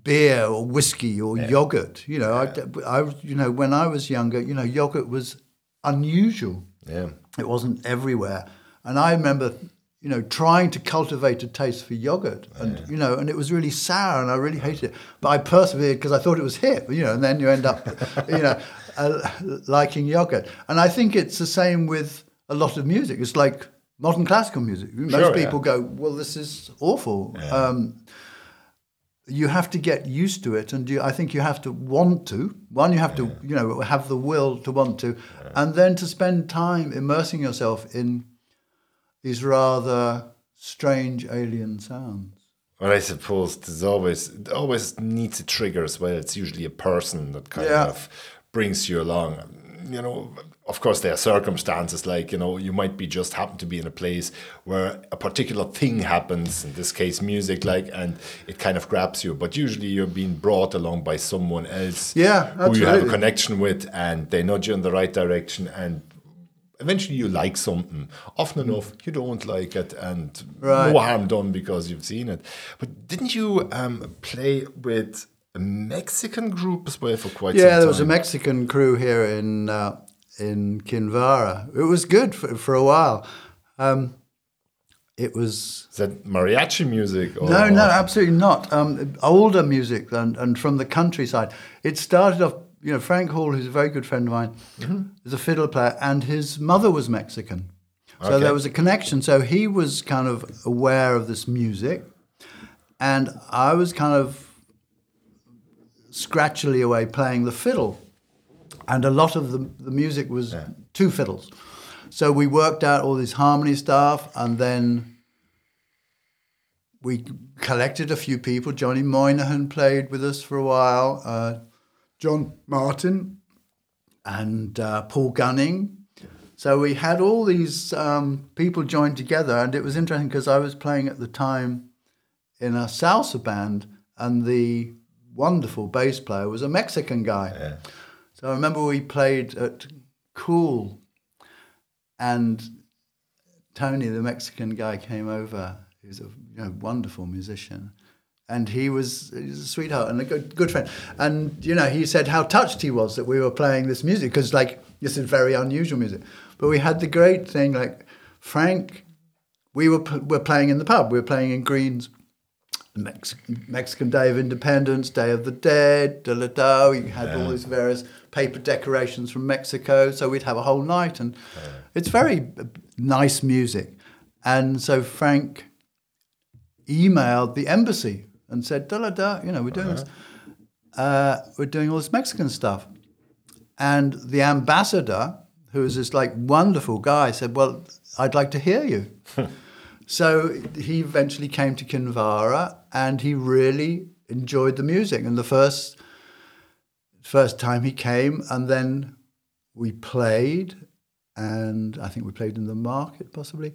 [SPEAKER 2] beer or whiskey or yogurt. You know, I, I, you know, when I was younger, you know, yogurt was unusual.
[SPEAKER 1] Yeah.
[SPEAKER 2] It wasn't everywhere. And I remember, you know, trying to cultivate a taste for yogurt, and you know, and it was really sour, and I really hated it. But I persevered because I thought it was hip, you know. And then you end up, you know, uh, liking yogurt. And I think it's the same with a lot of music. It's like modern classical music. Most
[SPEAKER 1] Sure, yeah.
[SPEAKER 2] people go, "Well, this is awful." Um, you have to get used to it, and you, I think you have to want to. One, you have to, you know, have the will to want to, and then to spend time immersing yourself in these rather strange alien sounds.
[SPEAKER 1] Well, I suppose there's always it always needs a trigger as well. It's usually a person that kind
[SPEAKER 2] Yeah.
[SPEAKER 1] of brings you along. You know, of course, there are circumstances like you know you might be just happen to be in a place where a particular thing happens. In this case, music, like, and it kind of grabs you. But usually, you're being brought along by someone else,
[SPEAKER 2] Yeah,
[SPEAKER 1] who you have a connection with, and they nudge you in the right direction, and eventually you like something. Often enough, you don't like it, and
[SPEAKER 2] Right.
[SPEAKER 1] no harm done because you've seen it. But didn't you um, play with a Mexican group as well for quite some
[SPEAKER 2] Yeah, there was a Mexican crew here in uh, in Kinvara. It was good for, for a while. Um, it was
[SPEAKER 1] Is that mariachi music? Or
[SPEAKER 2] no, no, absolutely not. Um, older music and, and from the countryside. It started off, you know, Frank Hall, who's a very good friend of mine, is a fiddle player, and his mother was Mexican. So
[SPEAKER 1] Okay.
[SPEAKER 2] there was a connection. So he was kind of aware of this music, and I was kind of scratchily away playing the fiddle. And a lot of the, the music was two fiddles. So we worked out all this harmony stuff, and then we collected a few people. Johnny Moynihan played with us for a while, uh, John Martin, and uh, Paul Gunning. So we had all these um, people joined together, and it was interesting because I was playing at the time in a salsa band, and the wonderful bass player was a Mexican guy. So I remember we played at Cool, and Tony, the Mexican guy, came over. He was a you know, wonderful musician. And he was, he was a sweetheart and a good, good friend. And, you know, he said how touched he was that we were playing this music because, like, this is very unusual music. But we had the great thing, like, Frank, we were, were playing in the pub. We were playing in Greens. Mex- Mexican Day of Independence, Day of the Dead, da da da. We had all these various paper decorations from Mexico, so we'd have a whole night, and it's very nice music. And so Frank emailed the embassy and said, da da da, you know, we're doing this, uh, we're doing all this Mexican stuff. And the ambassador, who was this like wonderful guy, said, well, I'd like to hear you. So he eventually came to Kinvara and he really enjoyed the music. And the first first time he came, and then we played, and I think we played in the market possibly.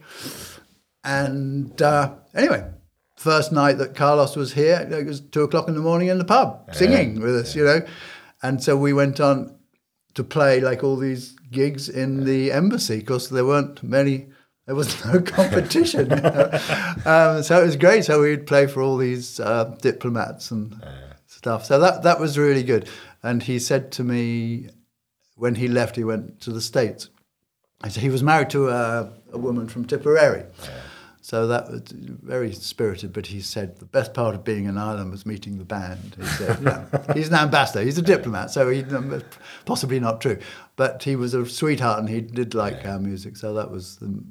[SPEAKER 2] And uh, anyway, first night that Carlos was here, it was two o'clock in the morning in the pub singing with us, you know. And so we went on to play like all these gigs in the embassy because there weren't many there was no competition. you know. um, so it was great. So we'd play for all these uh, diplomats and stuff. So that that was really good. And he said to me when he left, he went to the states. I said he was married to a, a woman from Tipperary. So that was very spirited, but he said the best part of being in Ireland was meeting the band. He said, know, he's an ambassador, he's a diplomat, so he possibly not true, but he was a sweetheart and he did like our music. So that was the,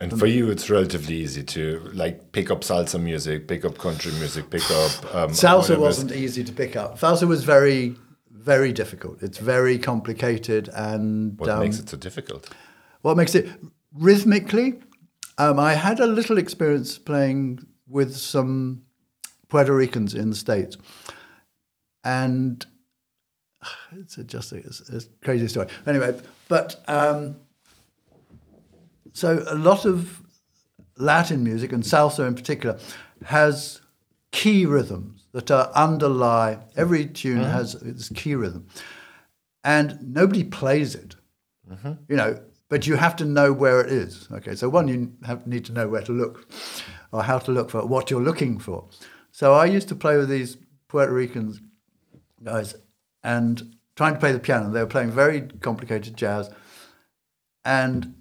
[SPEAKER 1] And for you, it's relatively easy to like pick up salsa music, pick up country music, pick up um,
[SPEAKER 2] Salsa wasn't easy to pick up. Salsa was very, very difficult. It's very complicated, and
[SPEAKER 1] What
[SPEAKER 2] um,
[SPEAKER 1] makes it so difficult?
[SPEAKER 2] what makes it rhythmically. Um, I had a little experience playing with some Puerto Ricans in the states, and it's a, just a, it's a crazy story. Anyway, but um, so a lot of Latin music and salsa in particular has key rhythms that are underlie. Every tune mm-hmm. has its key rhythm, and nobody plays it. Mm-hmm. You know, but you have to know where it is. Okay, so one you have, need to know where to look, or how to look for what you're looking for. So I used to play with these Puerto Ricans guys and trying to play the piano. They were playing very complicated jazz, and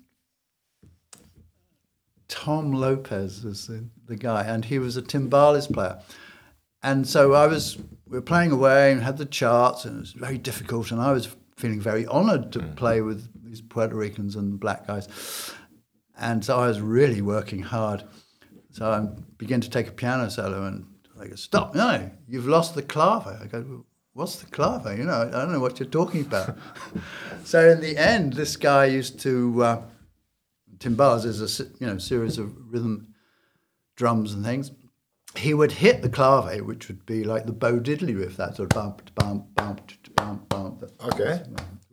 [SPEAKER 2] Tom Lopez was the, the guy, and he was a timbales player. And so I was, we were playing away and had the charts, and it was very difficult. And I was feeling very honored to play with these Puerto Ricans and black guys. And so I was really working hard. So I began to take a piano solo, and I go, Stop, no, you've lost the clave. I go, What's the clave? You know, I don't know what you're talking about. so in the end, this guy used to. Uh, timbales is a you know series of rhythm drums and things. He would hit the clave, which would be like the Bo Diddley riff, that sort of bump, bump, bump, bump, bump.
[SPEAKER 1] Okay.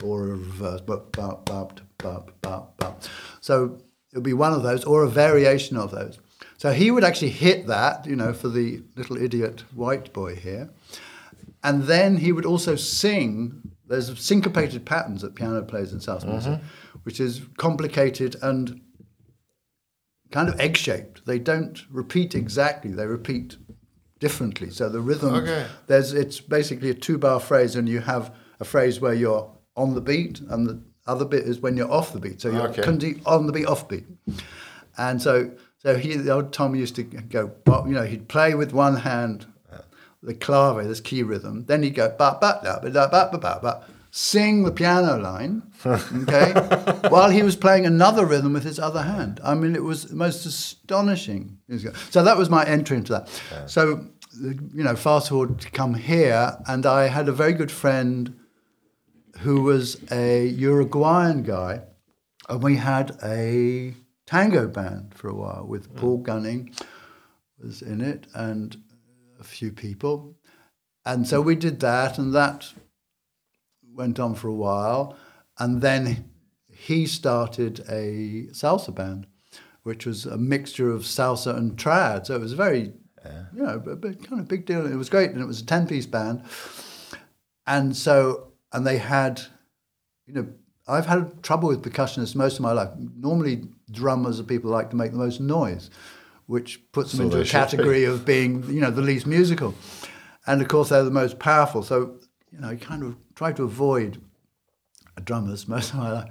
[SPEAKER 2] Or a reverse, bump, bump, bump, bump, bump, bump. So it would be one of those, or a variation of those. So he would actually hit that, you know, for the little idiot white boy here, and then he would also sing. There's syncopated patterns that piano plays in salsa music, mm-hmm. which is complicated and kind of egg-shaped. They don't repeat exactly; they repeat differently. So the rhythm,
[SPEAKER 1] Okay.
[SPEAKER 2] there's it's basically a two-bar phrase, and you have a phrase where you're on the beat, and the other bit is when you're off the beat. So you're
[SPEAKER 1] Okay.
[SPEAKER 2] on the beat, off beat, and so So he, the old Tom used to go, you know, he'd play with one hand, the clave, this key rhythm. Then he'd go ba ba da ba da ba ba ba ba, sing the piano line, okay, while he was playing another rhythm with his other hand. I mean, it was the most astonishing. So that was my entry into that. So you know, fast forward to come here, and I had a very good friend who was a Uruguayan guy, and we had a tango band for a while with mm. Paul Gunning was in it and a few people. And so we did that, and that went on for a while. And then he started a salsa band, which was a mixture of salsa and trad. So it was very, you know, a bit, kind of big deal. It was great, and it was a ten-piece band. And so, and they had, you know, I've had trouble with percussionists most of my life. Normally, drummers are people who like to make the most noise, which puts them
[SPEAKER 1] So
[SPEAKER 2] into a category of being, you know, the least musical. And of course, they're the most powerful. So, you know, kind of try to avoid drummers most of my life.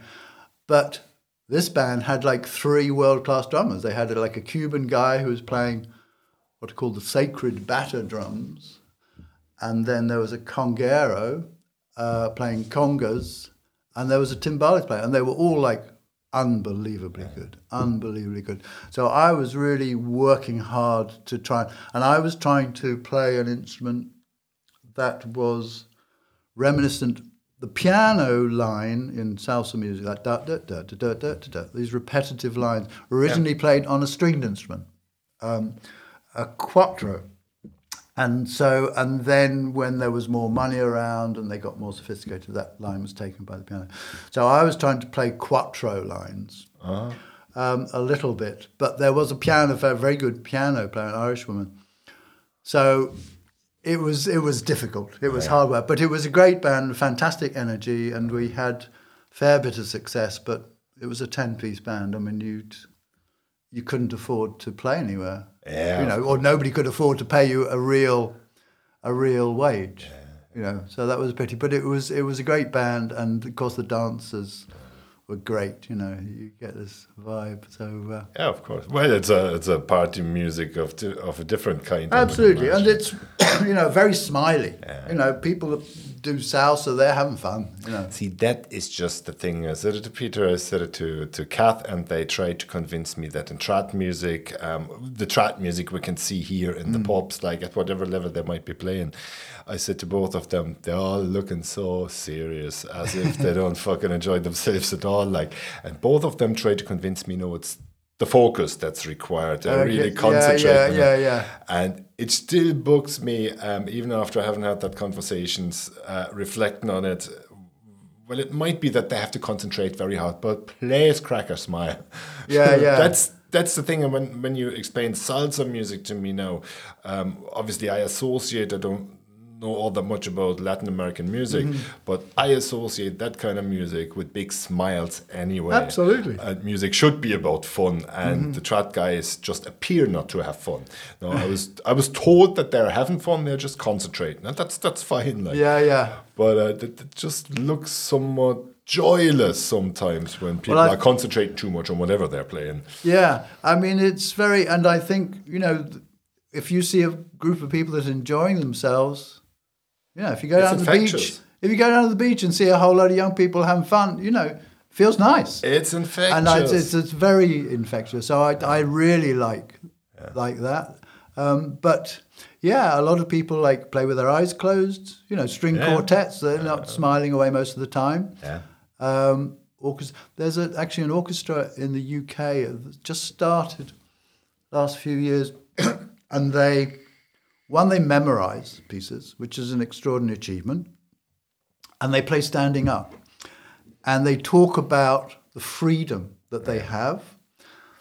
[SPEAKER 2] But this band had like three world class drummers. They had like a Cuban guy who was playing what are called the sacred batá drums. And then there was a conguero uh, playing congas. And there was a timbales player. And they were all like unbelievably good, unbelievably good. So I was really working hard to try. And I was trying to play an instrument that was reminiscent the piano line in salsa music, like da da da da da da da, these repetitive lines, originally played on a stringed instrument, um, a cuatro. And so, and then when there was more money around and they got more sophisticated, that line was taken by the piano. So I was trying to play cuatro lines um, a little bit, but there was a piano, a very good piano player, an Irish woman. So it was it was difficult. It was hard work, but it was a great band, fantastic energy, and we had fair bit of success. But it was a ten piece band. I mean, you you couldn't afford to play anywhere.
[SPEAKER 1] Yeah.
[SPEAKER 2] You know, or nobody could afford to pay you a real a real wage. You know, so that was a pity. But it was it was a great band, and of course the dancers were great. You know, you get this vibe. So. Uh,
[SPEAKER 1] Yeah, of course. Well, it's a it's a party music of di- of a different kind.
[SPEAKER 2] Absolutely, and it's you know very smiley. You know, people that do salsa, they're having fun. You know,
[SPEAKER 1] See, that is just the thing. I said it to Peter, I said it to, to Kath, and they tried to convince me that in trad music, um, the trad music we can see here in the pubs, like at whatever level they might be playing, I said to both of them, they're all looking so serious, as if they don't fucking enjoy themselves at all. Like, and both of them tried to convince me, no, it's the focus that's required. They
[SPEAKER 2] Okay,
[SPEAKER 1] really
[SPEAKER 2] yeah,
[SPEAKER 1] concentrate.
[SPEAKER 2] yeah, yeah, yeah.
[SPEAKER 1] And it still bugs me, um, even after I haven't had that conversations, uh, reflecting on it. Well, it might be that they have to concentrate very hard, but please crack a smile.
[SPEAKER 2] Yeah, yeah.
[SPEAKER 1] that's that's the thing. And when when you explain salsa music to me now, um, obviously I associate. I don't know all that much about Latin American music,
[SPEAKER 2] Mm-hmm.
[SPEAKER 1] but I associate that kind of music with big smiles anyway.
[SPEAKER 2] Absolutely.
[SPEAKER 1] And music should be about fun, and
[SPEAKER 2] Mm-hmm.
[SPEAKER 1] the trad guys just appear not to have fun. No, I was I was told that they're having fun. They're just concentrating, and that's that's fine. Like,
[SPEAKER 2] yeah, yeah.
[SPEAKER 1] but uh, it, it just looks somewhat joyless sometimes when people
[SPEAKER 2] Well, I-
[SPEAKER 1] are concentrating too much on whatever they're playing.
[SPEAKER 2] Yeah, I mean, it's very, and I think, you know, if you see a group of people that are enjoying themselves, yeah, if you go
[SPEAKER 1] It's
[SPEAKER 2] down to the beach, if you go down to the beach and see a whole load of young people having fun, you know, feels nice.
[SPEAKER 1] It's infectious.
[SPEAKER 2] and I, it's, it's very infectious. So I, I really like like that. Um, but yeah, a lot of people like play with their eyes closed. You know, string
[SPEAKER 1] Yeah.
[SPEAKER 2] quartets. They're not smiling away most of the time.
[SPEAKER 1] Yeah.
[SPEAKER 2] Um, orchestra. There's a, actually an orchestra in the UK that just started last few years, and they one they memorize pieces, which is an extraordinary achievement, and they play standing up, and they talk about the freedom that they have.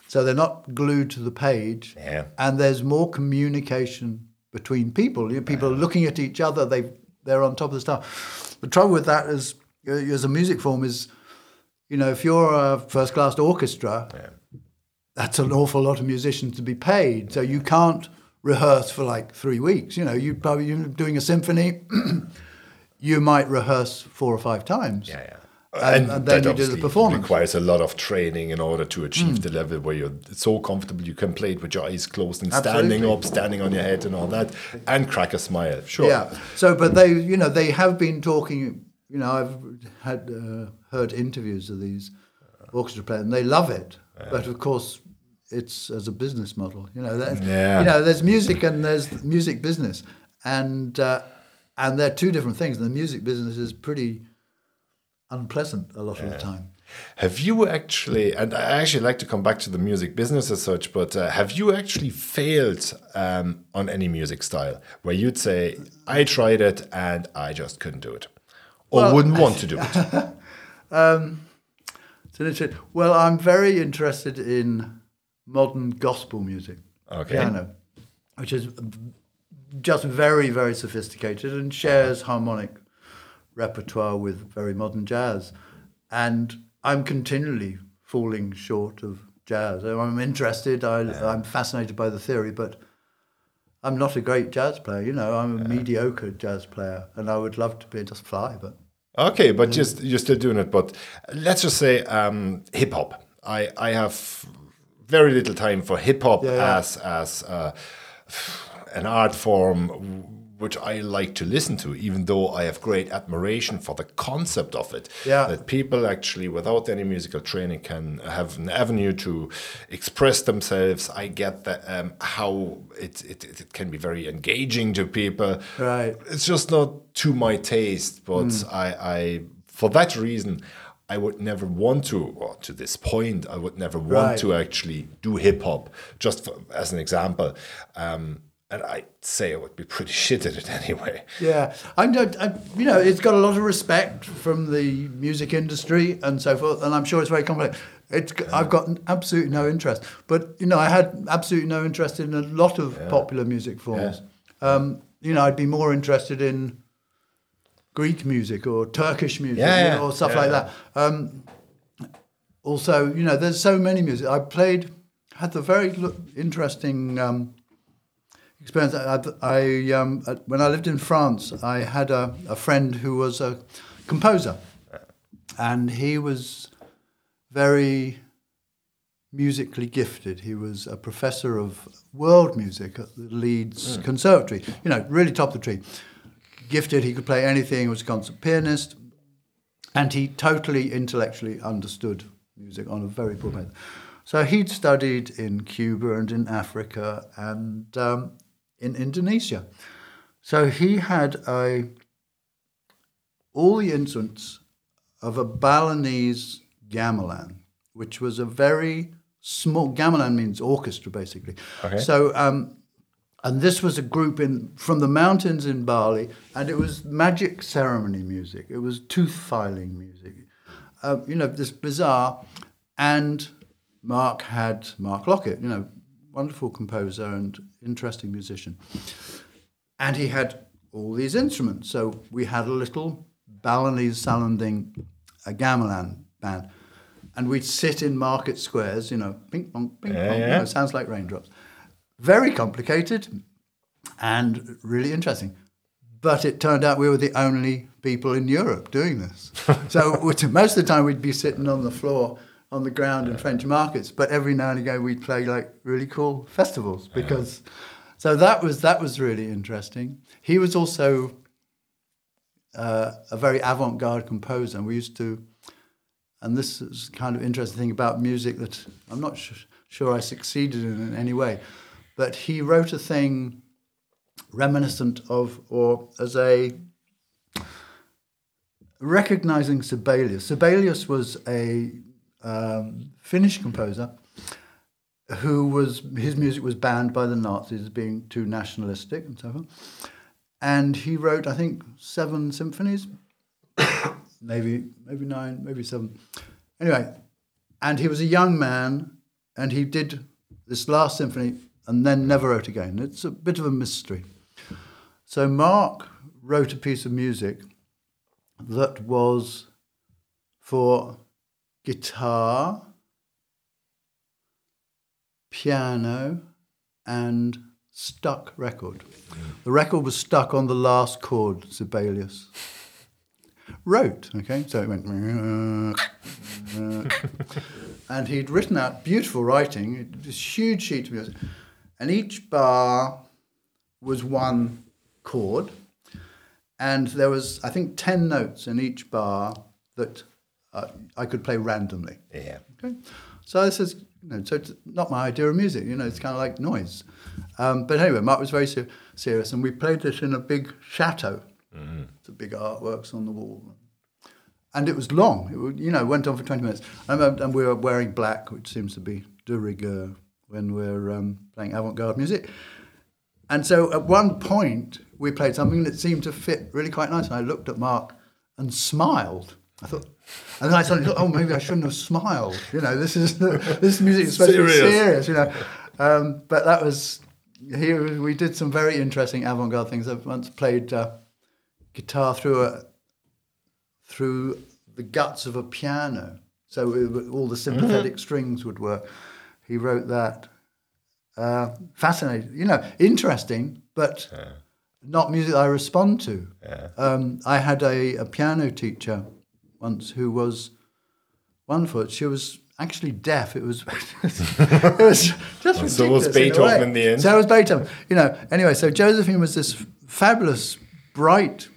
[SPEAKER 2] So they're not glued to the page,
[SPEAKER 1] Yeah.
[SPEAKER 2] and there's more communication between people. You know, people are looking at each other. They they're on top of the stuff. The trouble with that is, uh, as a music form, is you know if you're a first class orchestra, that's an awful lot of musicians to be paid. So you can't rehearse for like three weeks. You know, you probably you're doing a symphony. you might rehearse four or five times.
[SPEAKER 1] Yeah, yeah.
[SPEAKER 2] and, and then
[SPEAKER 1] that
[SPEAKER 2] you do the performance.
[SPEAKER 1] requires a lot of training in order to achieve
[SPEAKER 2] Mm.
[SPEAKER 1] the level where you're so comfortable you can play it with your eyes closed and standing up, standing on your head and all that, and crack a smile. Sure.
[SPEAKER 2] Yeah. So, but they, you know, they have been talking. You know, I've had uh, heard interviews of these orchestra players, and they love it. But of course, it's as a business model. You know, that,
[SPEAKER 1] Yeah.
[SPEAKER 2] you know, there's music and there's music business, and uh, and they're two different things. And the music business is pretty unpleasant a lot of the time.
[SPEAKER 1] Have you actually, and I actually like to come back to the music business as such, but uh, have you actually failed um, on any music style where you'd say, I tried it and I just couldn't do it? Or
[SPEAKER 2] Well-
[SPEAKER 1] wouldn't want to do it?
[SPEAKER 2] It's an interesting. Well, I'm very interested in modern gospel music,
[SPEAKER 1] Okay.
[SPEAKER 2] piano, which is just very, very sophisticated and shares harmonic repertoire with very modern jazz. And I'm continually falling short of jazz. I'm interested. I, I'm fascinated by the theory, but I'm not a great jazz player. You know, I'm a mediocre jazz player, and I would love to be just fly, but.
[SPEAKER 1] Okay, but just you're still doing it. But let's just say um, hip hop. I I have very little time for hip hop
[SPEAKER 2] Yeah, yeah.
[SPEAKER 1] as as uh, an art form which I like to listen to, even though I have great admiration for the concept of it.
[SPEAKER 2] Yeah.
[SPEAKER 1] That people actually, without any musical training, can have an avenue to express themselves. I get that um, how it, it it can be very engaging to people
[SPEAKER 2] Right.
[SPEAKER 1] it's just not to my taste but
[SPEAKER 2] Hmm.
[SPEAKER 1] I, I for that reason i would never want to or to this point. I would never want
[SPEAKER 2] Right.
[SPEAKER 1] to actually do hip-hop just for, as an example. Um, and i'd say i would be pretty shit at it anyway.
[SPEAKER 2] Yeah, I, don't- I, you know, it's got a lot of respect from the music industry and so forth, and I'm sure it's very complex. It's, I've got absolutely no interest, but you know, I had absolutely no interest in a lot of popular music forms. Um, you know, I'd be more interested in Greek music or Turkish music
[SPEAKER 1] Yeah,
[SPEAKER 2] you
[SPEAKER 1] yeah,
[SPEAKER 2] know, or stuff
[SPEAKER 1] yeah,
[SPEAKER 2] like that. Um, also, you know, there's so many music. I played, had the very interesting. Um, experience. I, I um, when I lived in France, I had a, a friend who was a composer, and he was very musically gifted. He was a professor of world music at the Leeds Conservatory. You know, really top of the tree. Gifted. He could play anything. He was a concert pianist, and he totally intellectually understood music on a very broad basis. So he'd studied in Cuba and in Africa and um, in Indonesia. So he had a all the instruments of a Balinese gamelan, which was a very small gamelan means orchestra basically.
[SPEAKER 1] Okay.
[SPEAKER 2] So um, and this was a group in from the mountains in Bali, and it was magic ceremony music. It was tooth filing music. Uh, you know, this bizarre. And Mark had Mark Lockett, you know, wonderful composer and interesting musician. And he had all these instruments. So we had a little Balinese Selonding a gamelan band. And we'd sit in market squares, you know, ping pong, ping
[SPEAKER 1] Yeah,
[SPEAKER 2] pong, you know, sounds like raindrops. Very complicated and really interesting. But it turned out we were the only people in Europe doing this. so most of the time we'd be sitting on the floor on the ground in French markets, but every now and again we'd play like really cool festivals because. So that was that was really interesting. He was also uh, a very avant-garde composer, and we used to. And this is kind of interesting thing about music that I'm not su- sure I succeeded in in any way, but he wrote a thing reminiscent of, or as a recognizing Sibelius. Sibelius was a um, Finnish composer who was his music was banned by the Nazis as being too nationalistic and so on. And he wrote, I think, seven symphonies, maybe maybe nine, maybe seven. Anyway, and he was a young man, and he did this last symphony and then never wrote again. It's a bit of a mystery. So Mark wrote a piece of music that was for guitar, piano, and stuck record. The record was stuck on the last chord, Sibelius. wrote. Okay, so it went, and he'd written out beautiful writing, this huge sheet of music, and each bar was one chord, and there was I think ten notes in each bar that uh, I could play randomly.
[SPEAKER 1] Yeah.
[SPEAKER 2] Okay, so this is you know, so it's not my idea of music. You know, it's kind of like noise. Um, but anyway, Mark was very ser- serious, and we played this in a big chateau. Mm-hmm. The big artworks on the wall, and it was long. It you know went on for twenty minutes, and, and we were wearing black, which seems to be de rigueur when we're um, playing avant-garde music. And so at one point we played something that seemed to fit really quite nice, and I looked at Mark and smiled. I thought, and then I suddenly thought, oh, maybe I shouldn't have smiled. You know, this is this music is supposed serious. to be serious. You know, um, but that was here. We did some very interesting avant-garde things. I once played uh, guitar through a through the guts of a piano, so it, all the sympathetic mm-hmm. strings would work. He wrote that. Uh, fascinating, you know, interesting, but yeah. not music I respond to. Yeah. Um, I had a, a piano teacher once who was wonderful. She was actually deaf. It was it was just
[SPEAKER 1] so was Beethoven in, in, the end.
[SPEAKER 2] So was Beethoven. You know. Anyway, so Josephine was this fabulous, bright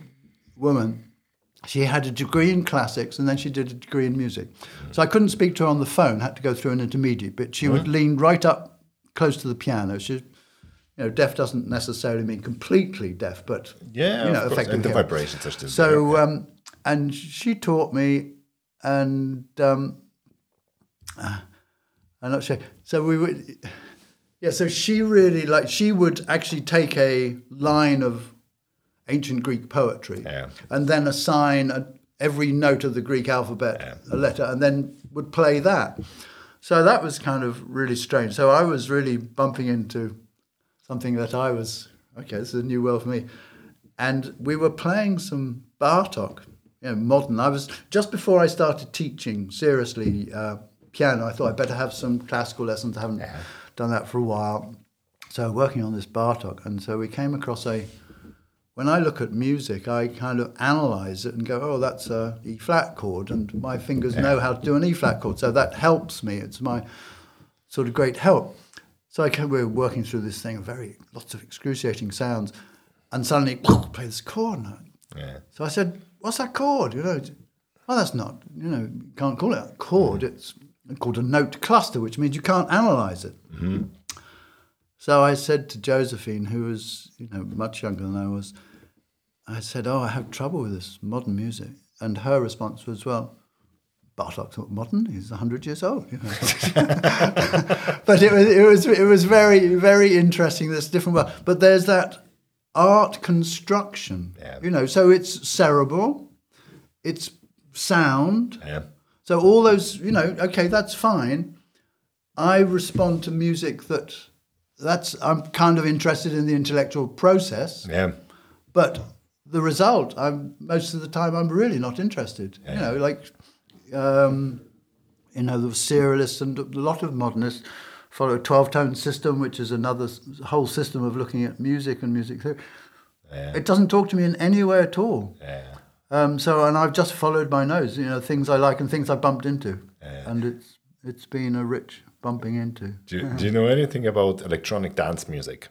[SPEAKER 2] woman. She had a degree in classics and then she did a degree in music. So I couldn't speak to her on the phone. Had to go through an intermediate. But she would lean right up close to the piano. She, you know, deaf doesn't necessarily mean completely deaf, but
[SPEAKER 1] yeah,
[SPEAKER 2] you know,
[SPEAKER 1] effectively. And the vibrations are
[SPEAKER 2] so. Um, and she taught me, and um, uh, I'm not sure. So we would, yeah. So she really like she would actually take a line of ancient Greek poetry,
[SPEAKER 1] yeah.
[SPEAKER 2] and then assign a, every note of the Greek alphabet yeah. a letter, and then would play that. So that was kind of really strange. So I was really bumping into something that I was okay. This is a new world for me, and we were playing some Bartok you know, modern. I was just before I started teaching seriously uh, piano. I thought I'd better have some classical lessons. I haven't yeah. done that for a while. So working on this Bartok, and so we came across a. When I look at music, I kind of analyze it and go, "Oh, that's a E flat chord," and my fingers yeah. know how to do an E flat chord, so that helps me. It's my sort of great help. So I came, we're working through this thing, very lots of excruciating sounds, and suddenly play this chord. Yeah. So I said, what's that chord? You know, well, that's not, you know, you can't call it a chord. Mm. It's called a note cluster, which means you can't analyze it. Mm-hmm. So I said to Josephine, who was, you know, much younger than I was, I said, oh, I have trouble with this modern music. And her response was, well, Bartok's not modern. He's hundred years old. You know. but it was it was it was very very interesting. This different. World, but there's that art construction. Yeah. You know, so it's cerebral, it's sound.
[SPEAKER 1] Yeah.
[SPEAKER 2] So all those, you know, okay, that's fine. I respond to music that that's I'm kind of interested in the intellectual process.
[SPEAKER 1] Yeah.
[SPEAKER 2] But the result, I'm most of the time I'm really not interested. Yeah. You know, like um, you know, the serialists and a lot of modernists follow a 12 tone system, which is another whole system of looking at music and music theory. Yeah. It doesn't talk to me in any way at all.
[SPEAKER 1] Yeah.
[SPEAKER 2] Um, so, and I've just followed my nose, you know, things I like and things I bumped into. And it's it's been a rich bumping into.
[SPEAKER 1] Do you, do you know anything about electronic dance music?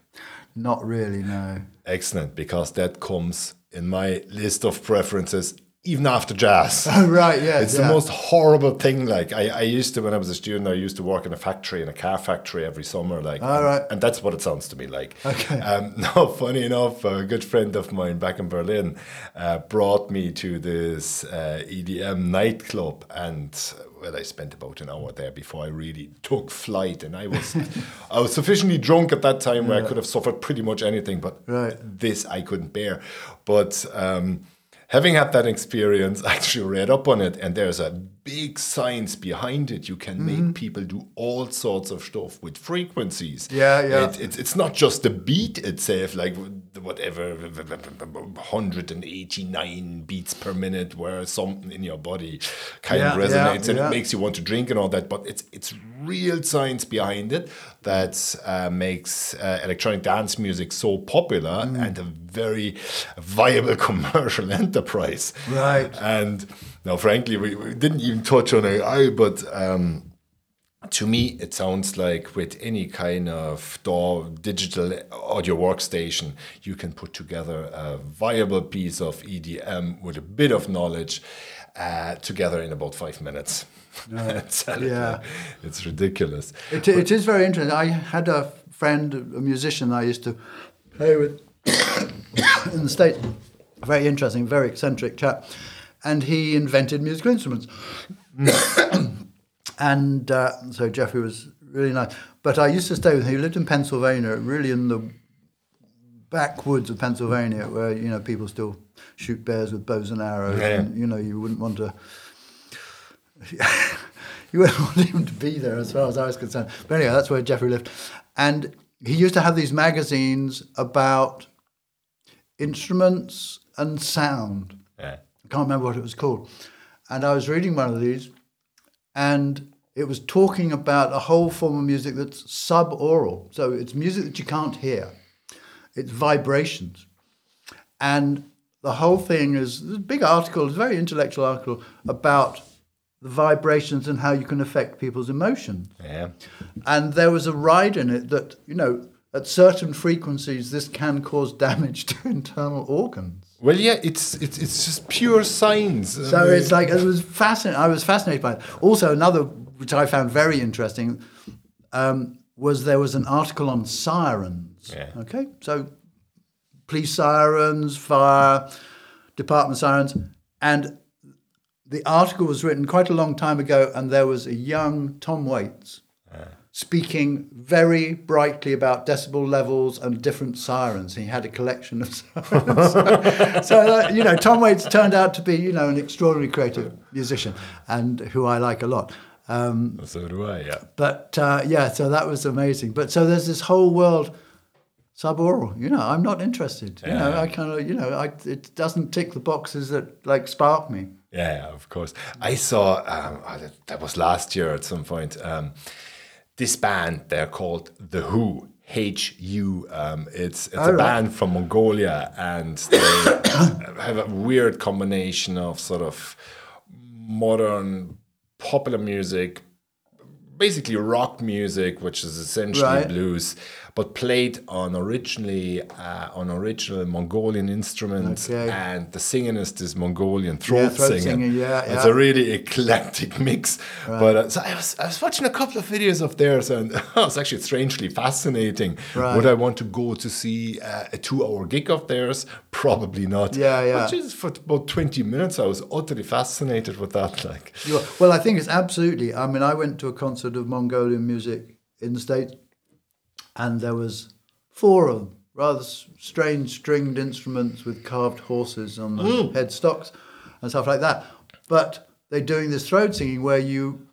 [SPEAKER 2] Not really, no.
[SPEAKER 1] Excellent, because that comes in my list of preferences even after jazz.
[SPEAKER 2] Oh, right, yeah.
[SPEAKER 1] It's
[SPEAKER 2] yeah.
[SPEAKER 1] the most horrible thing. Like I, I used to when I was a student, I used to work in a factory, in a car factory every summer. Like,
[SPEAKER 2] All right.
[SPEAKER 1] and, and that's what it sounds to me like.
[SPEAKER 2] Okay.
[SPEAKER 1] Um, no, funny enough, a good friend of mine back in Berlin uh, brought me to this uh, EDM nightclub, and well, I spent about an hour there before I really took flight, and I was, I was sufficiently drunk at that time where I could have suffered pretty much anything, but
[SPEAKER 2] right.
[SPEAKER 1] this I couldn't bear. But um, having had that experience, I actually read up on it, and there's a big science behind it. You can make people do all sorts of stuff with frequencies.
[SPEAKER 2] Yeah, yeah.
[SPEAKER 1] It, it's it's not just the beat itself, like whatever 189 beats per minute, where something in your body kind
[SPEAKER 2] Yeah,
[SPEAKER 1] of
[SPEAKER 2] yeah,
[SPEAKER 1] resonates and
[SPEAKER 2] yeah.
[SPEAKER 1] it makes you want to drink and all that. But it's it's real science behind it that uh, makes uh, electronic dance music so popular
[SPEAKER 2] Mm.
[SPEAKER 1] and a very viable commercial enterprise.
[SPEAKER 2] Right.
[SPEAKER 1] And now, frankly, we, we didn't even touch on AI, but. Um, to me, it sounds like with any kind of DAW digital audio workstation, you can put together a viable piece of EDM with a bit of knowledge uh, together in about five minutes. It's-
[SPEAKER 2] Yeah.
[SPEAKER 1] it's ridiculous.
[SPEAKER 2] It, it is very interesting. I had a friend, a musician I used to play with in the States. Very interesting, very eccentric chap. And he invented musical instruments. and uh, so Jeffrey was really nice. But I used to stay with him. He lived in Pennsylvania, really in the backwoods of Pennsylvania, where you know people still shoot bears with bows and arrows,
[SPEAKER 1] Yeah.
[SPEAKER 2] and you know you wouldn't want to. you wouldn't want him to be there, as far as I was concerned. But anyway, that's where Jeffrey lived, and he used to have these magazines about instruments and sound.
[SPEAKER 1] Yeah.
[SPEAKER 2] I can't remember what it was called. And I was reading one of these, and it was talking about a whole form of music that's subaural. So it's music that you can't hear, it's vibrations. And the whole thing is this big article, it's a very intellectual article about the vibrations and how you can affect people's emotions.
[SPEAKER 1] Yeah.
[SPEAKER 2] And there was a ride in it that, you know, at certain frequencies, this can cause damage to internal organs.
[SPEAKER 1] Well, yeah, it's it's it's just pure science. I
[SPEAKER 2] So
[SPEAKER 1] mean,
[SPEAKER 2] it's like it was fascinating. I was fascinated by it. Also, another which I found very interesting um, was there was an article on sirens.
[SPEAKER 1] Yeah.
[SPEAKER 2] Okay, so police sirens, fire department sirens, and the article was written quite a long time ago, and there was a young Tom Waits speaking very brightly about decibel levels and different sirens. He had a collection of sirens. so, uh, you know, Tom Waits turned out to be, you know, an extraordinary creative musician and who I like a lot. Um,
[SPEAKER 1] so do I. Yeah.
[SPEAKER 2] but uh, yeah, so that was amazing. But so there's this whole world subaural. You know, I'm not interested. You know,
[SPEAKER 1] Yeah.
[SPEAKER 2] I kind of, you know, I, it doesn't tick the boxes that like spark me.
[SPEAKER 1] Yeah, of course. I saw um, oh, that- that was last year at some point. Um, this band they're called the Hu. H U. Um, it's it's a
[SPEAKER 2] right.
[SPEAKER 1] band from Mongolia, and they have a weird combination of sort of modern popular music, basically rock music, which is essentially
[SPEAKER 2] Right.
[SPEAKER 1] blues, but played on originally uh, on original Mongolian instruments,
[SPEAKER 2] Okay.
[SPEAKER 1] and the singing is this Mongolian throat,
[SPEAKER 2] Yeah, throat
[SPEAKER 1] singing.
[SPEAKER 2] singing, yeah,
[SPEAKER 1] It's a really eclectic mix. But uh, so I was I was watching a couple of videos of theirs, and it was actually strangely fascinating.
[SPEAKER 2] Right.
[SPEAKER 1] Would I want to go to see uh, a two-hour gig of theirs? Probably not.
[SPEAKER 2] Yeah, yeah.
[SPEAKER 1] But just for about twenty minutes, I was utterly fascinated with that. Like,
[SPEAKER 2] Well, I think it's absolutely. I mean, I went to a concert of Mongolian music in the States, and there was four of them, rather strange stringed instruments with carved horses on the mm. headstocks and stuff like that. But they're doing this throat singing where you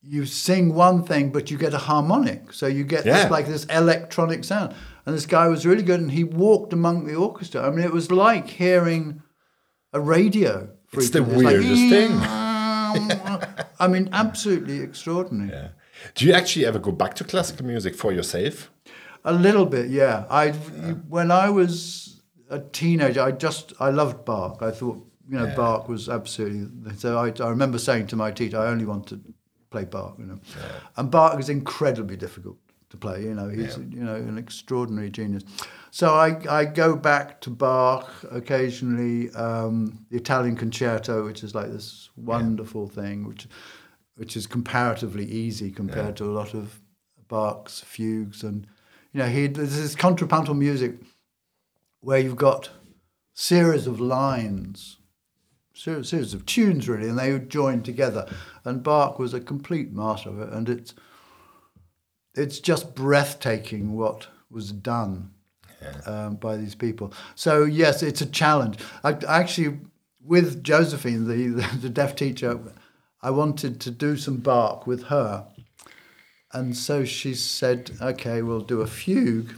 [SPEAKER 2] you sing one thing, but you get a harmonic, so you get
[SPEAKER 1] Yeah.
[SPEAKER 2] this like this electronic sound. And this guy was really good, and he walked among the orchestra. I mean, it was like hearing a radio.
[SPEAKER 1] It's the
[SPEAKER 2] frequency. like,
[SPEAKER 1] weirdest thing.
[SPEAKER 2] I mean, absolutely extraordinary.
[SPEAKER 1] yeah. Do you actually ever go back to classical music for yourself?
[SPEAKER 2] A little bit, yeah. I when I was a teenager, I just I loved Bach. I thought you know Bach was absolutely. So I, I remember saying to my teacher, I only want to play Bach. You know, and Bach is incredibly difficult to play. You know, he's you know an extraordinary genius. So I I go back to Bach occasionally. Um, the Italian Concerto, which is like this wonderful thing, which which is comparatively easy compared to a lot of Bach's fugues. And you know he there's this contrapuntal music where you've got series of lines series, series of tunes really and they would join together. And Bach was a complete master of it and it's it's just breathtaking what was done um, by these people. So yes it's a challenge. I, I actually with Josephine, the, the deaf teacher, I wanted to do some Bach with her. And so she said, okay, we'll do a fugue.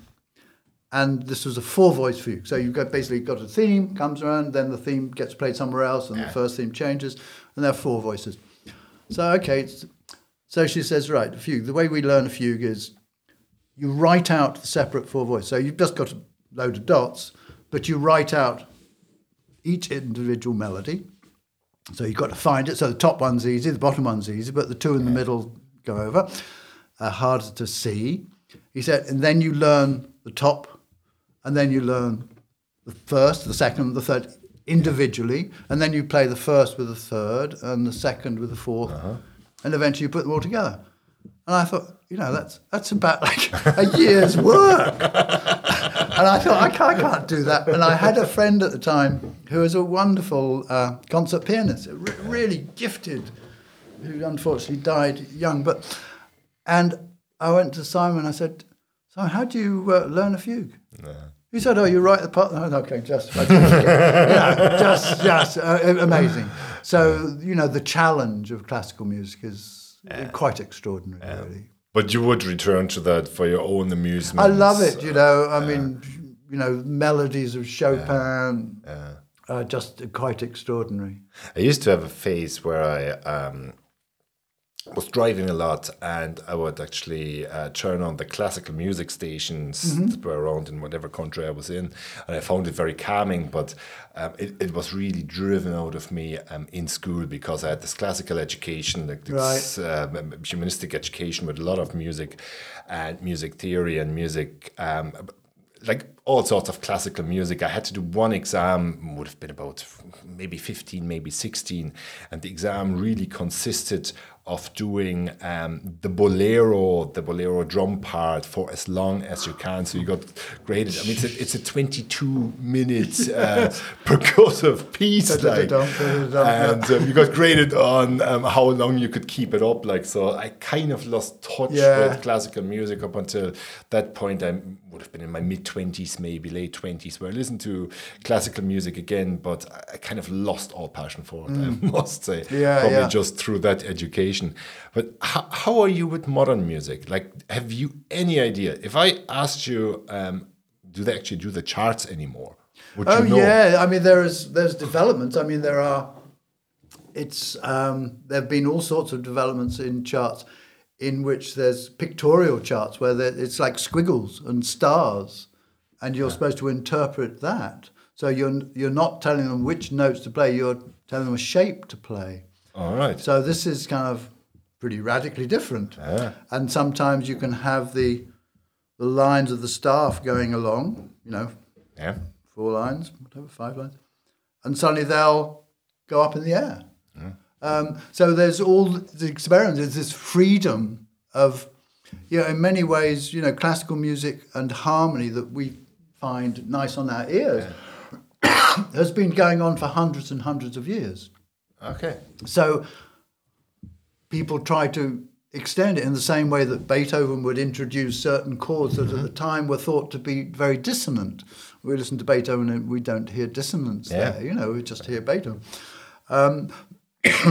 [SPEAKER 2] And this was a four voice fugue. So you've got basically got a theme, comes around, then the theme gets played somewhere else, and
[SPEAKER 1] Yeah.
[SPEAKER 2] the first theme changes, and there are four voices. So, okay, it's- so she says, right, the fugue. The way we learn a fugue is you write out the separate four voices. So you've just got a load of dots, but you write out each individual melody. So you've got to find it. So the top one's easy, the bottom one's easy, but the two in the middle go over. Uh, harder to see. He said, and then you learn the top, and then you learn the first, the second, the third individually, and then you play the first with the third, and the second with the 4th and eventually you put them all together. And I thought, you know, that's that's about like a year's work. And I thought, I can't, I can't do that. And I had a friend at the time who was a wonderful uh, concert pianist, re- really gifted, who unfortunately died young. But and I went to Simon. I said, Simon, how do you uh, learn a fugue? He said, "Oh, you write the part." Oh, okay, just, you know, just, just uh, amazing. So you know, the challenge of classical music is quite extraordinary, really.
[SPEAKER 1] But you would return to that for your own amusement.
[SPEAKER 2] I love it. You know, I mean, you know, melodies of Chopin are just quite extraordinary.
[SPEAKER 1] I used to have a phase where I um, was driving a lot and I would actually uh, turn on the classical music stations
[SPEAKER 2] Mm-hmm.
[SPEAKER 1] that were around in whatever country I was in. And I found it very calming, but um, it, it was really driven out of me um, in school because I had this classical education, like this um, humanistic education with a lot of music and music theory and music. Um, like all sorts of classical music. I had to do one exam, would have been about maybe 15, maybe 16. And the exam really consisted of doing um, the bolero, the bolero drum part for as long as you can. So you got graded. I mean, it's a, it's a 22 minute uh, percussive piece. Like, and um, you got graded on um, how long you could keep it up. Like, so I kind of lost touch
[SPEAKER 2] Yeah.
[SPEAKER 1] with classical music up until that point. I would have been in my mid 20s, maybe late 20s, where I listened to classical music again, but I- kind of lost all passion for it, I must say.
[SPEAKER 2] Mm. Yeah,
[SPEAKER 1] Probably
[SPEAKER 2] yeah.
[SPEAKER 1] just through that education. But how, how are you with modern music? Like, have you any idea? If I asked you, um, do they actually do the charts anymore? Would
[SPEAKER 2] Oh
[SPEAKER 1] you know?
[SPEAKER 2] yeah, I mean there is there's developments. I mean there are. It's um, there have been all sorts of developments in charts, in which there's pictorial charts where it's like squiggles and stars, and you're supposed to interpret that. So you're you're not telling them which notes to play. You're telling them a shape to play.
[SPEAKER 1] All right.
[SPEAKER 2] So this is kind of pretty radically different. Yeah. And sometimes you can have the the lines of the staff going along, you know,
[SPEAKER 1] Yeah.
[SPEAKER 2] four lines, whatever, five lines, and suddenly they'll go up in the air. Um, so there's all the experiments. There's this freedom of, you know, in many ways, you know, classical music and harmony that we find nice on our ears has been going on for hundreds and hundreds of years.
[SPEAKER 1] Okay.
[SPEAKER 2] So people try to extend it in the same way that Beethoven would introduce certain chords that at the time were thought to be very dissonant. We listen to Beethoven and we don't hear dissonance
[SPEAKER 1] Yeah.
[SPEAKER 2] there, you know, we just hear Beethoven. Um,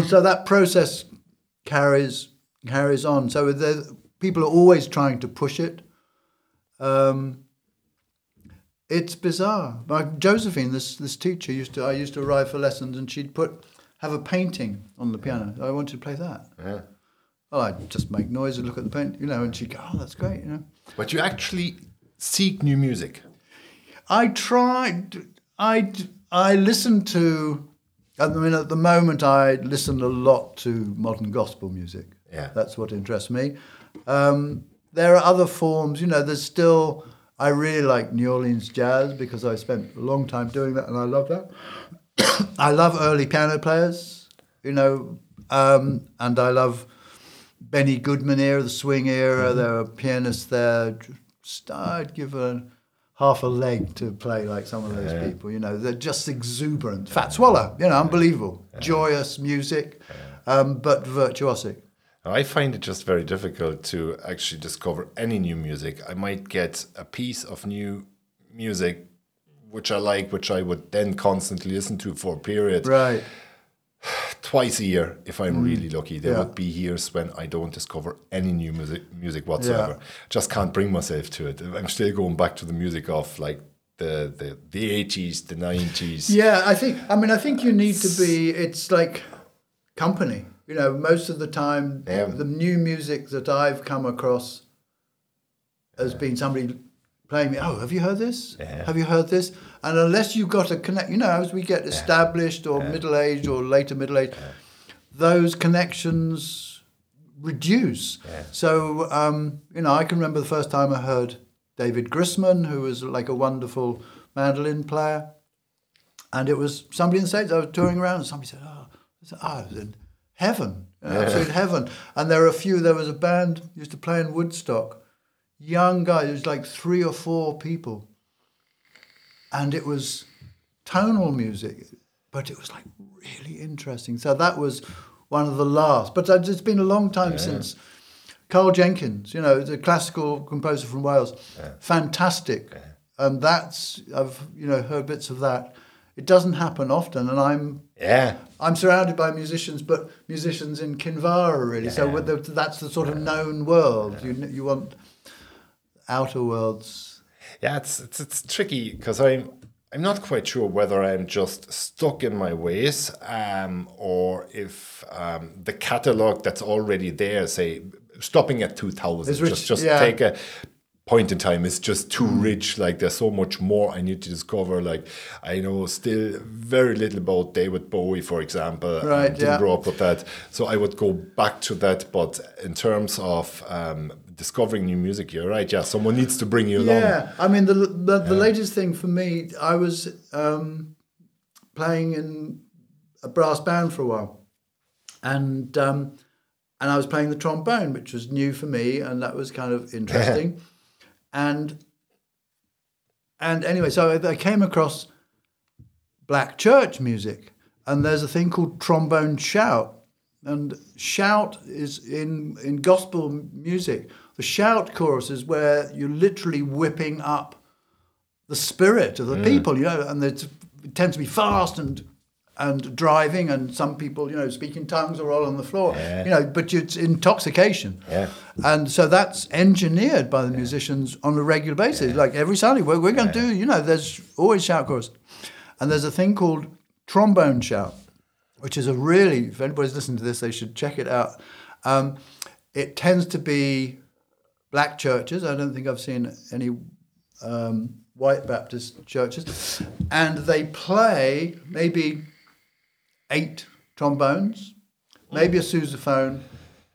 [SPEAKER 2] so that process carries carries on. So the, people are always trying to push it. Um, it's bizarre. Like Josephine, this this teacher used to I used to arrive for lessons and she'd put have a painting on the piano. I wanted to play that.
[SPEAKER 1] Yeah.
[SPEAKER 2] Well, I'd just make noise and look at the paint, you know, and she'd go, "Oh, that's great," you know.
[SPEAKER 1] But you actually seek new music.
[SPEAKER 2] I tried. I I listened to. I mean, at the moment, I listen a lot to modern gospel music.
[SPEAKER 1] Yeah.
[SPEAKER 2] that's what interests me. Um, there are other forms. You know, there's still. I really like New Orleans jazz because I spent a long time doing that, and I love that. I love early piano players. You know, um, and I love Benny Goodman era, the swing era. There are pianists there. Just, I'd give a half a leg to play like some of those people. You know, they're just exuberant. Fats Waller, you know, unbelievable, joyous music, um, but virtuosic.
[SPEAKER 1] I find it just very difficult to actually discover any new music. I might get a piece of new music which I like, which I would then constantly listen to for a period.
[SPEAKER 2] Right.
[SPEAKER 1] Twice a year, if I'm really lucky, there
[SPEAKER 2] Mm. Yeah.
[SPEAKER 1] would be years when I don't discover any new music music whatsoever. Just can't bring myself to it. I'm still going back to the music of like the the the eighties, the nineties.
[SPEAKER 2] Yeah, I think. I mean, I think you need to be. It's like company. You know, most of the time,
[SPEAKER 1] Yeah.
[SPEAKER 2] the new music that I've come across has been somebody playing me. Oh, have you heard this?
[SPEAKER 1] Yeah.
[SPEAKER 2] Have you heard this? And unless you've got a connect, you know, as we get established or middle aged or later middle aged, those connections reduce. So, um, you know, I can remember the first time I heard David Grisman, who was like a wonderful mandolin player. And it was somebody in the States, I was touring around, and somebody said, Oh, I said, oh, I was in heaven, absolute heaven. And there were a few, there was a band used to play in Woodstock, young guy. it was like three or four people. And it was tonal music, but it was like really interesting. So that was one of the last. But it's been a long time since Karl Jenkins, you know, the classical composer from Wales, fantastic. And that's I've you know heard bits of that. It doesn't happen often, and I'm
[SPEAKER 1] Yeah.
[SPEAKER 2] I'm surrounded by musicians, but musicians in Kinvara really. So the, that's the sort of known world. You you want outer worlds.
[SPEAKER 1] Yeah, it's it's it's tricky because I'm I'm not quite sure whether I'm just stuck in my ways, um, or if um, the catalog that's already there, say stopping at two thousand,
[SPEAKER 2] rich,
[SPEAKER 1] just just
[SPEAKER 2] yeah.
[SPEAKER 1] Take a point in time is just too rich. Like there's so much more I need to discover. Like I know still very little about David Bowie, for example.
[SPEAKER 2] Right,
[SPEAKER 1] Um, didn't
[SPEAKER 2] yeah.
[SPEAKER 1] grow up with that, so I would go back to that. But in terms of um, discovering new music, you're right. Yeah, someone needs to bring you along.
[SPEAKER 2] Yeah, I mean the the, the latest thing for me, I was um, playing in a brass band for a while, and um, and I was playing the trombone, which was new for me, and that was kind of interesting, and and anyway, so I, I came across black church music, and there's a thing called trombone shout, and shout is in in gospel music. The shout chorus is where you're literally whipping up the spirit of the people, you know, and it's, it tends to be fast and and driving, and some people, you know, speak in tongues or all on the floor, you know, but it's intoxication.
[SPEAKER 1] Yeah.
[SPEAKER 2] And so that's engineered by the musicians on a regular basis. Like every Sunday, we're, we're going to do, you know, there's always shout chorus. And there's a thing called trombone shout, which is a really, if anybody's listening to this, they should check it out. Um, it tends to be black churches. I don't think I've seen any um, white Baptist churches. And they play maybe eight trombones, maybe a sousaphone,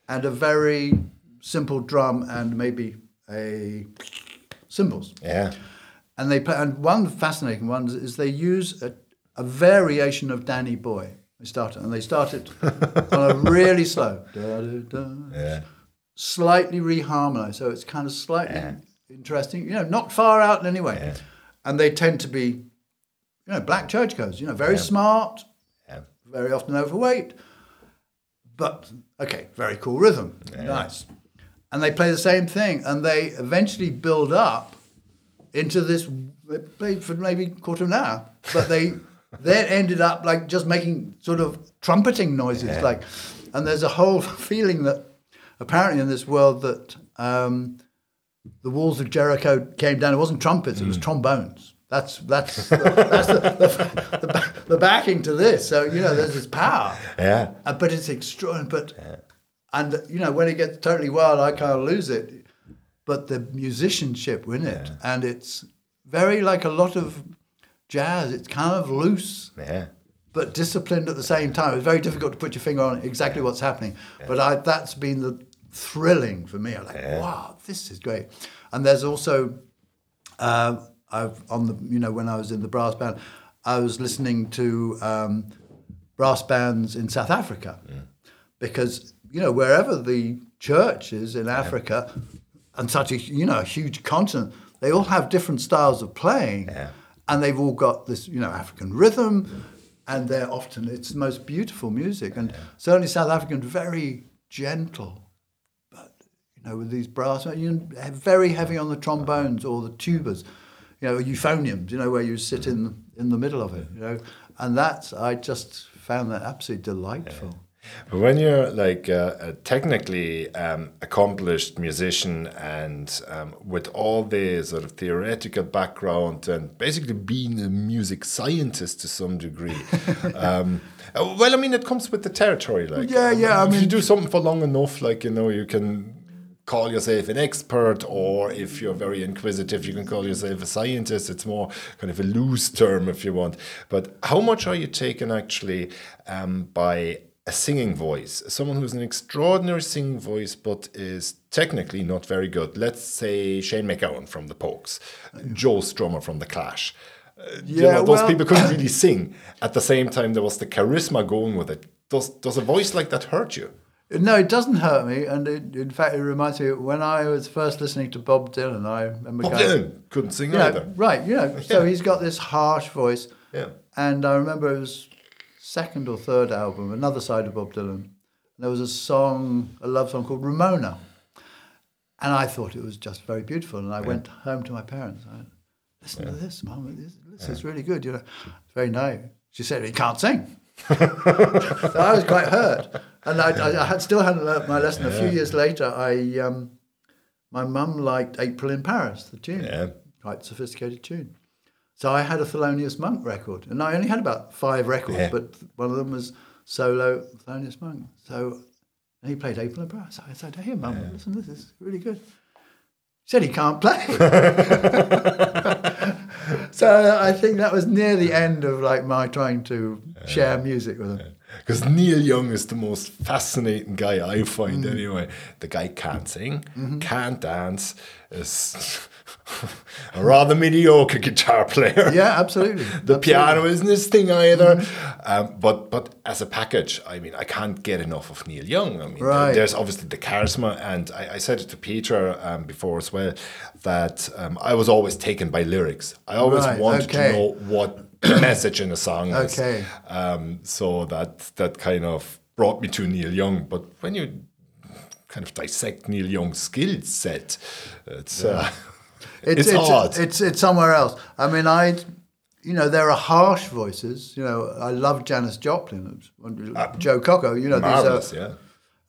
[SPEAKER 2] and a very simple drum and maybe a cymbals.
[SPEAKER 1] Yeah.
[SPEAKER 2] And they play, and one fascinating one is they use a, a variation of Danny Boy. They start it, and they start it on a really slow, da, da, da,
[SPEAKER 1] Yeah.
[SPEAKER 2] Slightly reharmonized, so it's kind of slightly interesting. You know, not far out in any way. And they tend to be, you know, black church churchgoers. You know, very smart,
[SPEAKER 1] Yeah.
[SPEAKER 2] very often overweight, but okay, very cool rhythm, nice. And they play the same thing, and they eventually build up into this. They played for maybe a quarter of an hour, but they then ended up like just making sort of trumpeting noises, like. And there's a whole feeling that apparently in this world that um, the walls of Jericho came down. It wasn't trumpets; it was trombones. That's that's that's the, the, the, the backing to this. So you know, there's this power.
[SPEAKER 1] Yeah.
[SPEAKER 2] Uh, but it's extraordinary. But and you know, when it gets totally wild, I kind of lose it. But the musicianship in it, and it's very like a lot of jazz. It's kind of loose
[SPEAKER 1] Yeah.
[SPEAKER 2] but disciplined at the same time. It's very difficult to put your finger on exactly what's happening. But I, that's been the thrilling for me. I'm like, wow, this is great. And there's also, uh, I've on the you know when I was in the brass band, I was listening to um, brass bands in South Africa. Because you know wherever the church is in Africa, and such a you know a huge continent, they all have different styles of playing, and they've all got this you know African rhythm, and they're often it's the most beautiful music, and certainly South African very gentle, you know with these brass, you know, very heavy on the trombones or the tubas. you know, euphoniums, you know, where you sit in in the middle of it, you know, and that's I just found that absolutely delightful.
[SPEAKER 1] But when you're like uh, a technically um, accomplished musician and um, with all the sort of theoretical background and basically being a music scientist to some degree, um, well, I mean, it comes with the territory. Like,
[SPEAKER 2] Yeah, yeah, I
[SPEAKER 1] if you do something for long enough, like you know, you can call yourself an expert, or if you're very inquisitive, you can call yourself a scientist. It's more kind of a loose term if you want. But how much are you taken actually um, by a singing voice? Someone who's an extraordinary singing voice, but is technically not very good. Let's say Shane MacGowan from the Pogues, Joe Strummer from the Clash. Uh, you
[SPEAKER 2] Yeah,
[SPEAKER 1] know, those
[SPEAKER 2] well-
[SPEAKER 1] people couldn't really sing. At the same time, there was the charisma going with it. Does does a voice like that hurt you?
[SPEAKER 2] No, it doesn't hurt me, and it, in fact, it reminds me when I was first listening to Bob Dylan. I remember
[SPEAKER 1] Bob
[SPEAKER 2] going,
[SPEAKER 1] Dylan couldn't sing
[SPEAKER 2] you know,
[SPEAKER 1] either.
[SPEAKER 2] right? You know, so he's got this harsh voice,
[SPEAKER 1] Yeah.
[SPEAKER 2] and I remember it was second or third album, another side of Bob Dylan. There was a song, a love song called Ramona, and I thought it was just very beautiful. And I went home to my parents. I went, Listen to this, Mum. This, this is really good. You know, it's very nice. She said he can't sing. So I was quite hurt, and I, I, I had still hadn't learnt my lesson. A few years later, I um, my mum liked April in Paris, the tune,
[SPEAKER 1] Yeah.
[SPEAKER 2] quite sophisticated tune. So I had a Thelonious Monk record, and I only had about five records,
[SPEAKER 1] Yeah.
[SPEAKER 2] but one of them was solo Thelonious Monk. So and he played April in Paris. I said, "Hey, mum, listen, this is really good." He said he can't play. so I think that was near the end of like my trying to share music with him.
[SPEAKER 1] Because Neil Young is the most fascinating guy I find
[SPEAKER 2] Mm.
[SPEAKER 1] anyway. The guy can't sing,
[SPEAKER 2] Mm-hmm.
[SPEAKER 1] can't dance, is a rather mediocre guitar player.
[SPEAKER 2] Yeah, absolutely.
[SPEAKER 1] The
[SPEAKER 2] Absolutely. Mm-hmm.
[SPEAKER 1] piano isn't his thing either. Um, but but as a package, I mean, I can't get enough of Neil Young. I mean, there-
[SPEAKER 2] Right.
[SPEAKER 1] there's obviously the charisma, and I, I said it to Peter um, before as well that um, I was always taken by lyrics. I always
[SPEAKER 2] Right,
[SPEAKER 1] wanted
[SPEAKER 2] okay.
[SPEAKER 1] to know what the message in a song is.
[SPEAKER 2] Okay.
[SPEAKER 1] Um, so that that kind of brought me to Neil Young. But when you kind of dissect Neil Young's skill set, it's uh, it's,
[SPEAKER 2] it's,
[SPEAKER 1] odd.
[SPEAKER 2] It's it's somewhere else. I mean, I, you know, there are harsh voices. You know, I love Janis Joplin, Joe Cocker. You know, these
[SPEAKER 1] Uh,
[SPEAKER 2] are,
[SPEAKER 1] Yeah.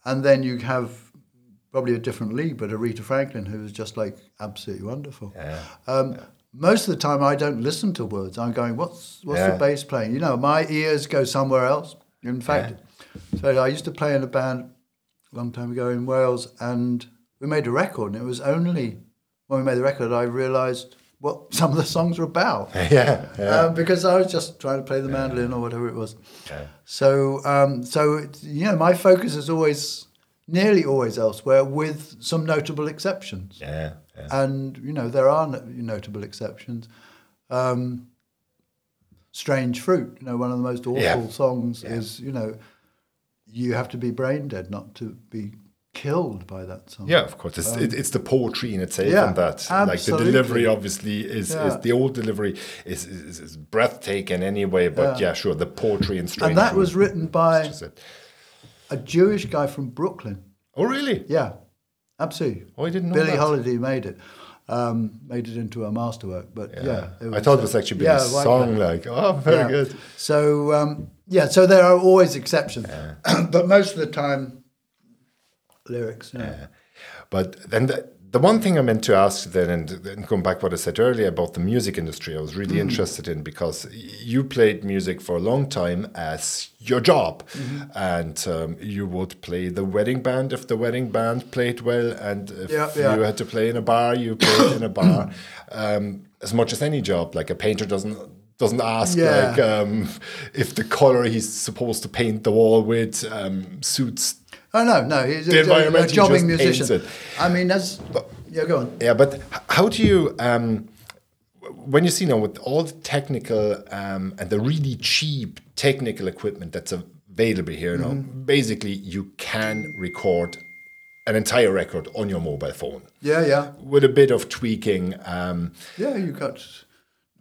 [SPEAKER 2] and then you have probably a different league, but Aretha Franklin, who is just like absolutely wonderful.
[SPEAKER 1] Yeah.
[SPEAKER 2] Um, most of the time, I don't listen to words. I'm going, what's what's
[SPEAKER 1] Yeah.
[SPEAKER 2] the bass playing? You know, my ears go somewhere else. In fact, so I used to play in a band a long time ago in Wales, and we made a record, and it was only when we made the record I realised what some of the songs were about.
[SPEAKER 1] yeah. Yeah.
[SPEAKER 2] Um, because I was just trying to play the mandolin or whatever it was.
[SPEAKER 1] Yeah.
[SPEAKER 2] So, um, so it's, you know, my focus is always, nearly always elsewhere, with some notable exceptions
[SPEAKER 1] yeah. Yeah.
[SPEAKER 2] and you know there are no- notable exceptions. Um, Strange fruit, you know, one of the most awful
[SPEAKER 1] Yeah.
[SPEAKER 2] songs is you know, you have to be brain dead not to be killed by that song.
[SPEAKER 1] Yeah, of course. It's, it, it's the poetry in itself,
[SPEAKER 2] Um, yeah,
[SPEAKER 1] and that like the delivery obviously is, is the old delivery is, is, is breathtaking anyway. But yeah.
[SPEAKER 2] Yeah.
[SPEAKER 1] sure, the poetry and
[SPEAKER 2] and that was written by a Jewish guy from Brooklyn.
[SPEAKER 1] Oh really?
[SPEAKER 2] Yeah, absolutely.
[SPEAKER 1] Oh, I didn't know
[SPEAKER 2] Billie
[SPEAKER 1] that.
[SPEAKER 2] Holiday made it, um, made it into a masterwork. But yeah,
[SPEAKER 1] I thought it was actually
[SPEAKER 2] yeah,
[SPEAKER 1] a song. Like, oh, very
[SPEAKER 2] Yeah.
[SPEAKER 1] good.
[SPEAKER 2] So um, yeah, so there are always exceptions, but most of the time, lyrics. Yeah.
[SPEAKER 1] But then the, the one thing I meant to ask then, and, and going back what I said earlier about the music industry, I was really interested in because you played music for a long time as your job, and um, you would play the wedding band if the wedding band played well, and if
[SPEAKER 2] Yeah, yeah.
[SPEAKER 1] you had to play in a bar, you played in a bar, um, as much as any job. Like a painter doesn't doesn't ask
[SPEAKER 2] Yeah.
[SPEAKER 1] like um, if the color he's supposed to paint the wall with um, suits
[SPEAKER 2] Oh no, no, he's
[SPEAKER 1] The
[SPEAKER 2] a, a,
[SPEAKER 1] environment,
[SPEAKER 2] jobbing musician.
[SPEAKER 1] it.
[SPEAKER 2] I mean, that's yeah. Go on.
[SPEAKER 1] Yeah, but how do you um, when you see now with all the technical um, and the really cheap technical equipment that's available here now, basically you can record an entire record on your mobile phone
[SPEAKER 2] Yeah, yeah,
[SPEAKER 1] with a bit of tweaking. Um,
[SPEAKER 2] yeah. You got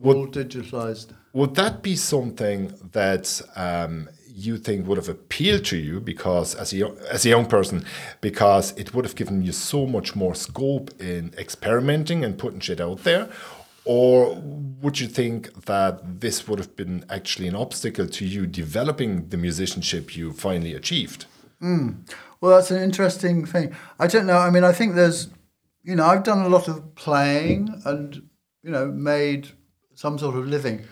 [SPEAKER 2] all digitalized.
[SPEAKER 1] would that be something that um, you think would have appealed to you because as a as a young person because it would have given you so much more scope in experimenting and putting shit out there or would you think that this would have been actually an obstacle to you developing the musicianship you finally achieved? Hmm.
[SPEAKER 2] Well, that's an interesting thing. I don't know. I mean, I think there's, you know, I've done a lot of playing and, you know, made some sort of living.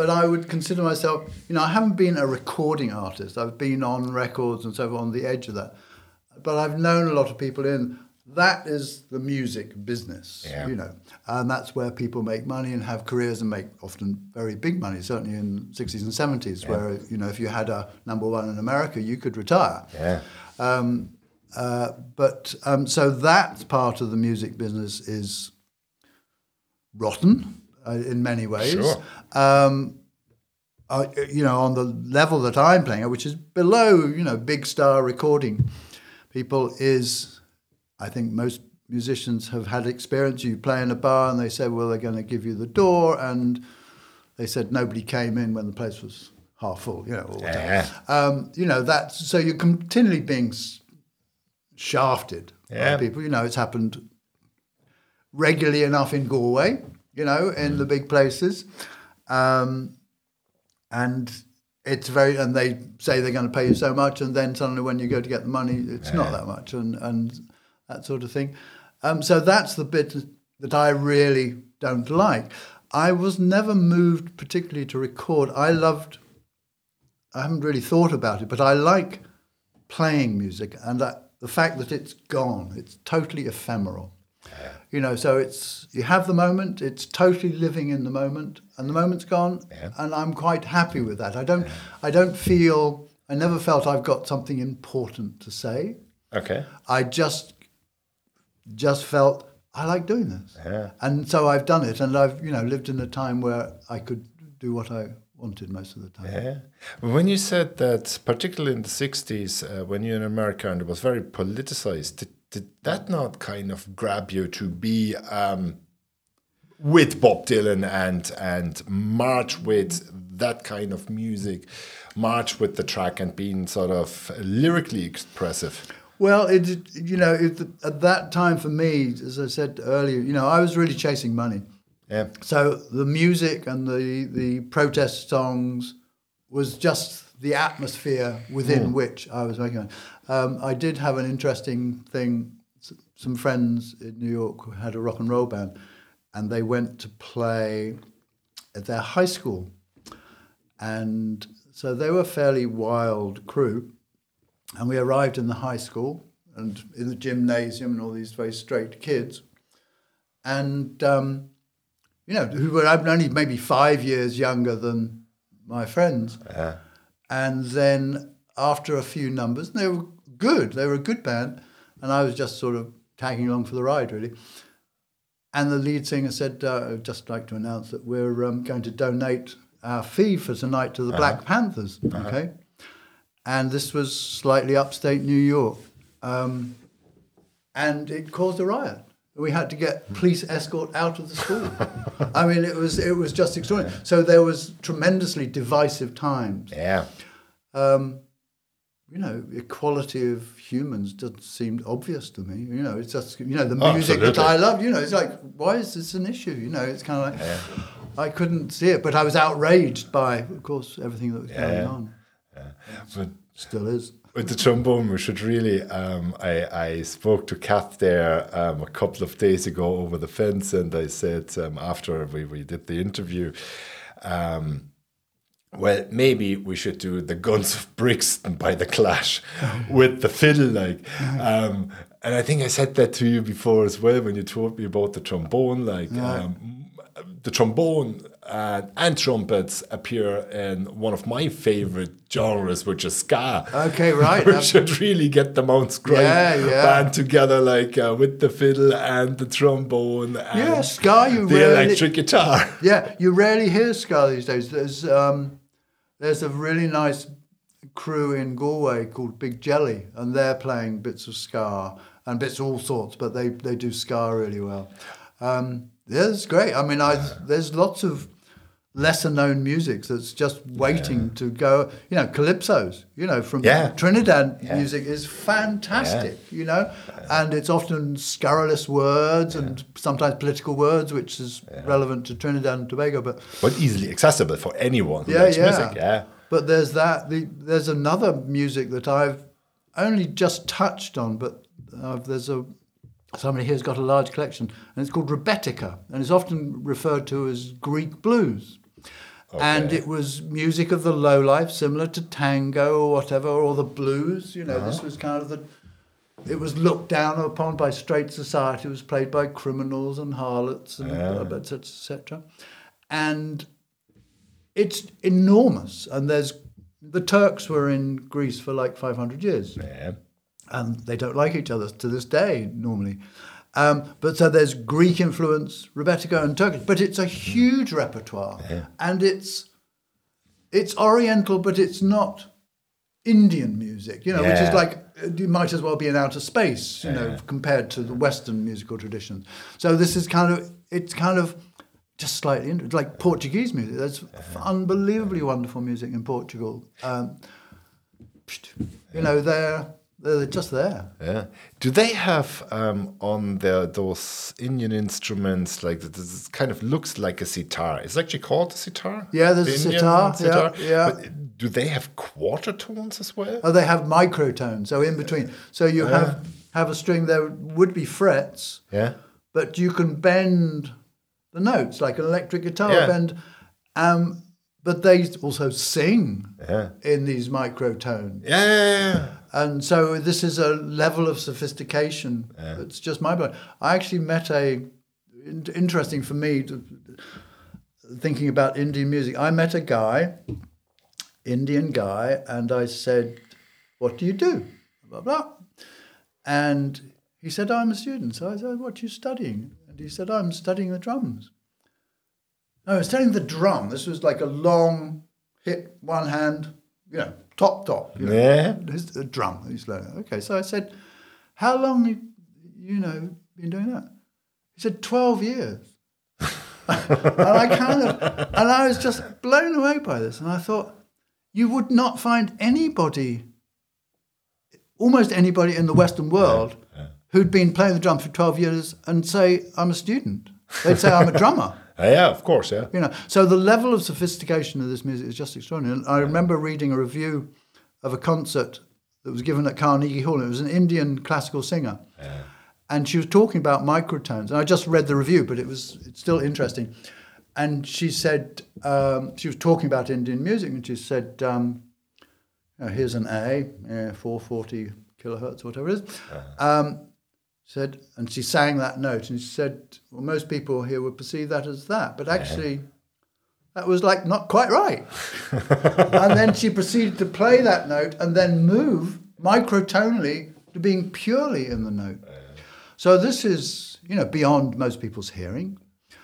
[SPEAKER 2] But I would consider myself, you know, I haven't been a recording artist. I've been on records and so on, on the edge of that. But I've known a lot of people in that is the music business,
[SPEAKER 1] Yeah.
[SPEAKER 2] you know, and that's where people make money and have careers and make often very big money. Certainly in 60s and 70s, where you know if you had a number one in America, you could retire.
[SPEAKER 1] Yeah.
[SPEAKER 2] Um, uh, but um, so that part of the music business is rotten uh, in many ways.
[SPEAKER 1] Sure.
[SPEAKER 2] Um, uh, you know, on the level that I'm playing at, which is below, you know, big star recording people, is I think most musicians have had experience. You play in a bar and they say, well, they're going to give you the door, and they said nobody came in when the place was half full, you know, or whatever.
[SPEAKER 1] Yeah.
[SPEAKER 2] Um, you know, that's so you're continually being shafted
[SPEAKER 1] Yeah.
[SPEAKER 2] by people. You know, it's happened regularly enough in Galway, you know, in the big places. Um, and it's very, and they say they're going to pay you so much, and then suddenly when you go to get the money, it's not that much, and, and that sort of thing. Um, so that's the bit that I really don't like. I was never moved particularly to record. I loved, I haven't really thought about it, but I like playing music and that, the fact that it's gone, it's totally ephemeral. You know, so it's you have the moment, it's totally living in the moment, and the moment's gone,
[SPEAKER 1] Yeah.
[SPEAKER 2] and I'm quite happy with that. I don't, I don't feel, I never felt I've got something important to say.
[SPEAKER 1] Okay.
[SPEAKER 2] I just, just felt I like doing this,
[SPEAKER 1] Yeah.
[SPEAKER 2] and so I've done it, and I've you know lived in a time where I could do what I wanted most of the time.
[SPEAKER 1] Yeah. When you said that, particularly in the 60s, uh, when you're in America and it was very politicized, did, did that not kind of grab you to be um, with Bob Dylan and, and march with that kind of music, march with the track and being sort of lyrically expressive?
[SPEAKER 2] Well, it you know it, at that time for me, as I said earlier, you know I was really chasing money.
[SPEAKER 1] Yeah.
[SPEAKER 2] So the music and the the protest songs was just the atmosphere within which I was making. it. Um, I did have an interesting thing. Some friends in New York had a rock and roll band, and they went to play at their high school, and so they were a fairly wild crew. And we arrived in the high school and in the gymnasium and all these very straight kids. And, um, you know, who were only maybe five years younger than my friends.
[SPEAKER 1] Yeah.
[SPEAKER 2] And then after a few numbers, they were good. They were a good band. And I was just sort of tagging along for the ride, really. And the lead singer said, uh, I'd just like to announce that we're um, going to donate our fee for tonight to the Black Panthers. Okay. And this was slightly upstate New York. Um, and it caused a riot. We had to get police escort out of the school. I mean, it was it was just extraordinary. So there was tremendously divisive times.
[SPEAKER 1] Yeah.
[SPEAKER 2] Um, you know, equality of humans doesn't seem obvious to me. You know, it's just you know the
[SPEAKER 1] Oh,
[SPEAKER 2] music that. I love, You know, it's like why is this an issue? You know, it's kind of like yeah. I couldn't see it, but I was outraged by, of course, everything that was going on. Yeah.
[SPEAKER 1] But
[SPEAKER 2] Still is.
[SPEAKER 1] With the trombone, we should really. Um, I, I spoke to Kath there um, a couple of days ago over the fence, and I said um, after we, we did the interview, um, well, maybe we should do the Guns of Brixton by the Clash with the fiddle, like. Um, and I think I said that to you before as well when you told me about the trombone, like. Um, the trombone uh, and trumpets appear in one of my favorite genres, which is ska.
[SPEAKER 2] Okay, right.
[SPEAKER 1] we should really get the Mount Scribe
[SPEAKER 2] Yeah, yeah.
[SPEAKER 1] band together, like uh, with the fiddle and the trombone and
[SPEAKER 2] Yeah, ska, you
[SPEAKER 1] the
[SPEAKER 2] rarely-
[SPEAKER 1] electric guitar.
[SPEAKER 2] Yeah, you rarely hear ska these days. There's um, there's a really nice crew in Galway called Big Jelly, and they're playing bits of ska and bits of all sorts, but they, they do ska really well. Um, yeah, it's great. I mean, I there's lots of lesser known music that's just waiting to go. You know, calypsos. You know, from
[SPEAKER 1] Yeah.
[SPEAKER 2] Trinidad music is fantastic. You know, and it's often scurrilous words and sometimes political words, which is relevant to Trinidad and Tobago. But
[SPEAKER 1] But easily accessible for anyone who
[SPEAKER 2] yeah,
[SPEAKER 1] likes
[SPEAKER 2] yeah.
[SPEAKER 1] music. Yeah.
[SPEAKER 2] But there's that. The, there's another music that I've only just touched on, but uh, there's a somebody here's got a large collection, and it's called Rebetika, and it's often referred to as Greek blues. And it was music of the low life, similar to tango or whatever, or the blues. You know,
[SPEAKER 1] Uh-huh.
[SPEAKER 2] this was kind of the. It was looked down upon by straight society. It was played by criminals and harlots and etc. etc. And it's enormous. And there's the Turks were in Greece for like 500 years,
[SPEAKER 1] Yeah.
[SPEAKER 2] and they don't like each other to this day normally. Um, but so there's Greek influence, Rebetika and Turkish, but it's a huge repertoire, and it's it's Oriental, but it's not Indian music, you know, which is like you might as well be in outer space, you know, compared to the Western musical traditions. So this is kind of it's kind of just slightly like Portuguese music. There's unbelievably wonderful music in Portugal. Um, you know, they're they're just there.
[SPEAKER 1] Yeah. Do they have um, on their those Indian instruments like th- this kind of looks like a sitar? It's actually called a sitar.
[SPEAKER 2] Yeah, there's
[SPEAKER 1] The
[SPEAKER 2] a
[SPEAKER 1] Indian
[SPEAKER 2] sitar, yeah, yeah.
[SPEAKER 1] But do they have quarter tones as well?
[SPEAKER 2] Oh, they have microtones, so in between. So you have have a string. There would be frets,
[SPEAKER 1] Yeah.
[SPEAKER 2] but you can bend the notes like an electric guitar
[SPEAKER 1] Yeah.
[SPEAKER 2] bend. Um, but they also sing
[SPEAKER 1] Yeah.
[SPEAKER 2] in these microtones.
[SPEAKER 1] Yeah. yeah, yeah.
[SPEAKER 2] And so this is a level of sophistication that's just mind blowing. I actually met a interesting for me to, thinking about Indian music. I met a guy, Indian guy, and I said, "What do you do?" Blah blah. And he said, "I'm a student." So I said, "What are you studying?" And he said, "I'm studying the drums." No, I was telling the drum. This was like a long hit, one hand, you know, top top. You know,
[SPEAKER 1] Yeah.
[SPEAKER 2] his a drum. He's like, okay. So I said, how long you, you know been doing that? He said, twelve years. and I kind of, and I was just blown away by this. And I thought, you would not find anybody, almost anybody in the Western world, who'd been playing the drum for twelve years and say, I'm a student. They'd say, I'm a drummer.
[SPEAKER 1] Yeah, of course, yeah.
[SPEAKER 2] You know, so the level of sophistication of this music is just extraordinary. And I remember reading a review of a concert that was given at Carnegie Hall. It was an Indian classical singer, and she was talking about microtones. And I just read the review, but it was it's still interesting. And she said um, she was talking about Indian music, and she said, um, "Here's an A, uh, 440 kilohertz, whatever it is." Um, said, and she sang that note, and she said, "Well, most people here would perceive that as that, but actually, that was like not quite right." and then she proceeded to play that note and then move microtonally to being purely in the note. So this is, you know, beyond most people's hearing.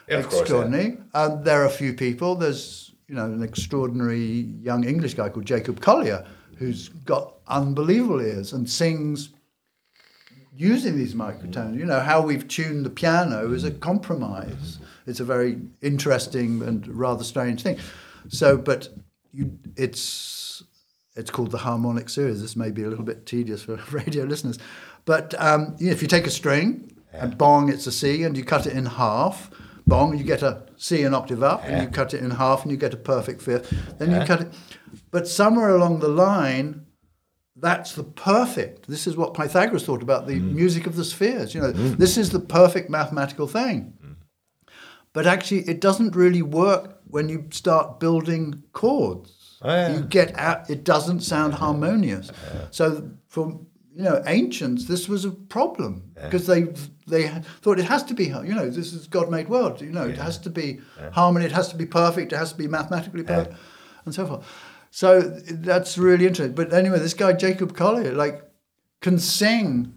[SPEAKER 1] Yeah, of course, yeah.
[SPEAKER 2] extraordinary. And there are a few people. There's, you know, an extraordinary young English guy called Jacob Collier who's got unbelievable ears and sings using these microtones. You know, how we've tuned the piano is a compromise. It's a very interesting and rather strange thing. So, but you, it's it's called the harmonic series. This may be a little bit tedious for radio listeners, but um, you know, if you take a string and bong, it's a C, and you cut it in half. Bong, you get a C an octave up, and you cut it in half, and you get a perfect fifth. Then you cut it, but somewhere along the line, that's the perfect. This is what Pythagoras thought about the mm. music of the spheres. You know, mm. this is the perfect mathematical thing. Mm. But actually, it doesn't really work when you start building chords.
[SPEAKER 1] Oh, yeah.
[SPEAKER 2] You get out, it doesn't sound harmonious. Uh-huh. So for you know ancients, this was a problem because they they thought it has to be you know this is God made world. You know it has to be harmony. It has to be perfect. It has to be mathematically perfect, and so forth. So that's really interesting. But anyway, this guy Jacob Collier like can sing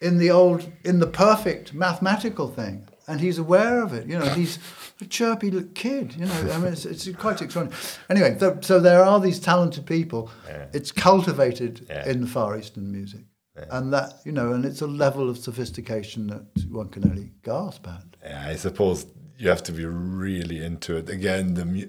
[SPEAKER 2] in the old in the perfect mathematical thing. And he's aware of it you know he's a chirpy little kid you know i mean it's, it's quite extraordinary. Anyway so, so there are these talented people. It's cultivated
[SPEAKER 1] Yeah.
[SPEAKER 2] in the far eastern music. And that you know and it's a level of sophistication that one can only gasp at.
[SPEAKER 1] Yeah, I suppose you have to be really into it. Again, the mu-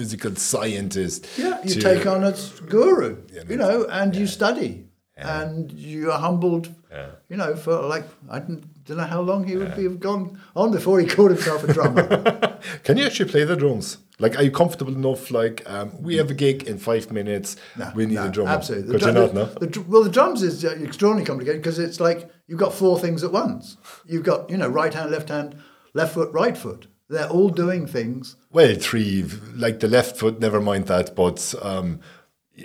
[SPEAKER 1] musical scientist.
[SPEAKER 2] Yeah, you
[SPEAKER 1] to-
[SPEAKER 2] take on a s- guru,
[SPEAKER 1] Yeah,
[SPEAKER 2] you know, and you study, and you are humbled,
[SPEAKER 1] Yeah.
[SPEAKER 2] you know, for like I don't, don't know how long he would be have gone on before he called himself a drummer.
[SPEAKER 1] Can you actually play the drums? Like, are you comfortable enough? Like, um, we have a gig in five minutes.
[SPEAKER 2] No,
[SPEAKER 1] we need
[SPEAKER 2] no,
[SPEAKER 1] a drummer.
[SPEAKER 2] Absolutely.
[SPEAKER 1] You
[SPEAKER 2] drum-
[SPEAKER 1] not? No.
[SPEAKER 2] the dr- well, the drums is uh, extraordinarily complicated because it's like you've got four things at once. You've got you know right hand, left hand, left foot, right foot. They're all doing things.
[SPEAKER 1] Well, three. Like the left foot. Never mind that. But um,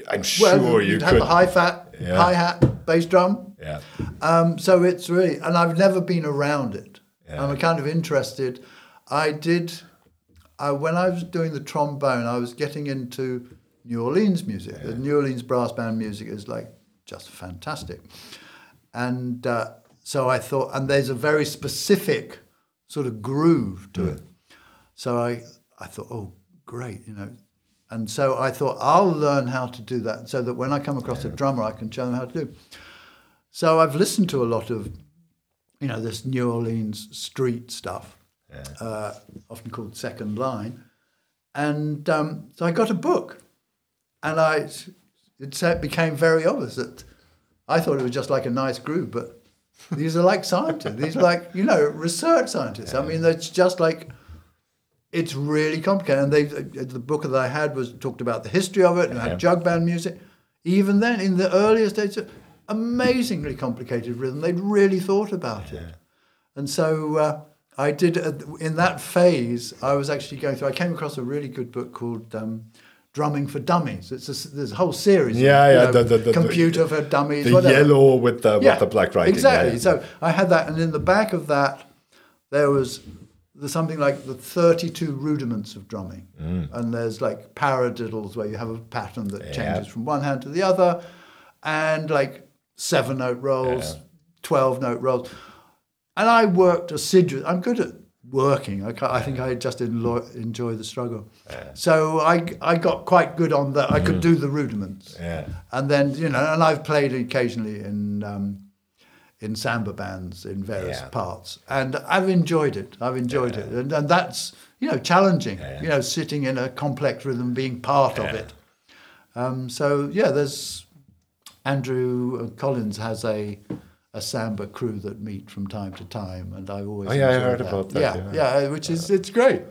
[SPEAKER 1] I'm sure you
[SPEAKER 2] you'd
[SPEAKER 1] could.
[SPEAKER 2] have the high fat,
[SPEAKER 1] Yeah.
[SPEAKER 2] hi hat, bass drum.
[SPEAKER 1] yeah.
[SPEAKER 2] Um, so it's really, and I've never been around it.
[SPEAKER 1] Yeah.
[SPEAKER 2] I'm kind of interested. I did, I, when I was doing the trombone, I was getting into New Orleans music. The New Orleans brass band music is like just fantastic. And uh, so I thought, and there's a very specific sort of groove to it. So I, I thought, oh, great, you know. And so I thought, I'll learn how to do that so that when I come across a drummer, I can show them how to do. So I've listened to a lot of, you know, this New Orleans street stuff, uh, often called second line. And um, so I got a book, and I, it became very obvious that I thought it was just like a nice groove, but these are like scientists. These are like, you know, research scientists. I mean, it's just like, it's really complicated. And they, the book that I had was talked about the history of it and had jug band music. Even then, in the earliest days, amazingly complicated rhythm. They'd really thought about it. And so uh, I did, uh, in that phase, I was actually going through, I came across a really good book called um, Drumming for Dummies. It's a, there's a whole series.
[SPEAKER 1] Yeah,
[SPEAKER 2] you
[SPEAKER 1] yeah,
[SPEAKER 2] know,
[SPEAKER 1] the- the- the-
[SPEAKER 2] computer for dummies.
[SPEAKER 1] The
[SPEAKER 2] whatever.
[SPEAKER 1] yellow with the with the black writing.
[SPEAKER 2] Exactly.
[SPEAKER 1] yeah.
[SPEAKER 2] So I had that, and in the back of that, there was there's something like the 32 rudiments of drumming,
[SPEAKER 1] Mm.
[SPEAKER 2] and there's like paradiddles where you have a pattern that
[SPEAKER 1] Yeah.
[SPEAKER 2] changes from one hand to the other, and like seven note rolls,
[SPEAKER 1] Yeah.
[SPEAKER 2] 12 note rolls, and I worked assiduously. I'm good at working. I, I think I just enjoy, enjoy the struggle. So I I got quite good on that. I could
[SPEAKER 1] Mm.
[SPEAKER 2] do the rudiments.
[SPEAKER 1] Yeah.
[SPEAKER 2] And then you know, and I've played occasionally in um, in samba bands in various
[SPEAKER 1] Yeah.
[SPEAKER 2] parts, and I've enjoyed it. I've enjoyed it, and, and that's you know challenging.
[SPEAKER 1] Yeah.
[SPEAKER 2] You know, sitting in a complex rhythm, being part of it. Um, so yeah, there's Andrew Collins has a a samba crew that meet from time to time, and I always
[SPEAKER 1] Oh, yeah, I heard about that,
[SPEAKER 2] Yeah,
[SPEAKER 1] yeah.
[SPEAKER 2] yeah, which is it's great.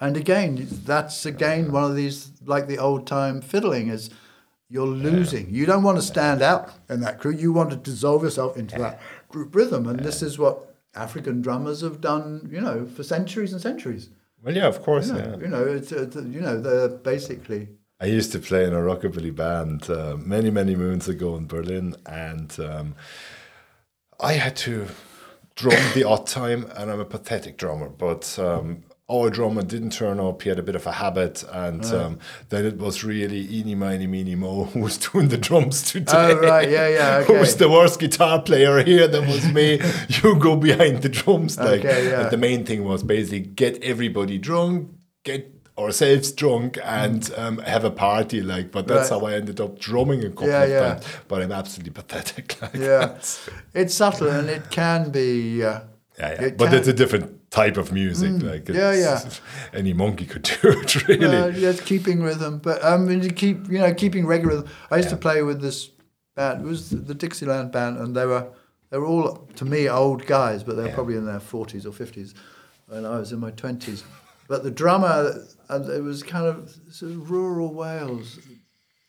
[SPEAKER 2] And again, that's again one of these like the old time fiddling is you're losing. You don't want to stand out in that crew. You want to dissolve yourself into that group rhythm, and this is what African drummers have done. You know, for centuries and centuries.
[SPEAKER 1] Well, yeah, of course.
[SPEAKER 2] You know,
[SPEAKER 1] Yeah.
[SPEAKER 2] you know, it's, it's you know they're basically
[SPEAKER 1] I used to play in a rockabilly band uh, many, many moons ago in Berlin, and um, I had to drum the odd time, and I'm a pathetic drummer, but. Um, our drummer didn't turn up. He had a bit of a habit, and um, then it was really eeny, miny, meeny, mo who was doing the drums today.
[SPEAKER 2] Oh, right, yeah, yeah,
[SPEAKER 1] who was the worst guitar player here? That was me. you go behind the drums, like.
[SPEAKER 2] Okay, yeah.
[SPEAKER 1] the main thing was basically get everybody drunk, get ourselves drunk, and um, have a party. Like, but that's
[SPEAKER 2] Right.
[SPEAKER 1] how I ended up drumming a couple
[SPEAKER 2] Yeah,
[SPEAKER 1] of
[SPEAKER 2] yeah.
[SPEAKER 1] times. But I'm absolutely pathetic. Like
[SPEAKER 2] yeah.
[SPEAKER 1] that.
[SPEAKER 2] it's subtle and it can be. Uh,
[SPEAKER 1] yeah, yeah.
[SPEAKER 2] It
[SPEAKER 1] But
[SPEAKER 2] Mm.
[SPEAKER 1] it's a different type of music. like,
[SPEAKER 2] yeah,
[SPEAKER 1] it's- Any monkey could do it, really.
[SPEAKER 2] Uh, yes, keeping rhythm, but um, mean, you keep you know keeping regular. rhythm. I used to play with this band. It was the Dixieland band, and they were they were all to me old guys, but they were
[SPEAKER 1] Yeah.
[SPEAKER 2] probably in their forties or fifties, and I was in my twenties. But the drummer, and it was kind of sort of rural Wales.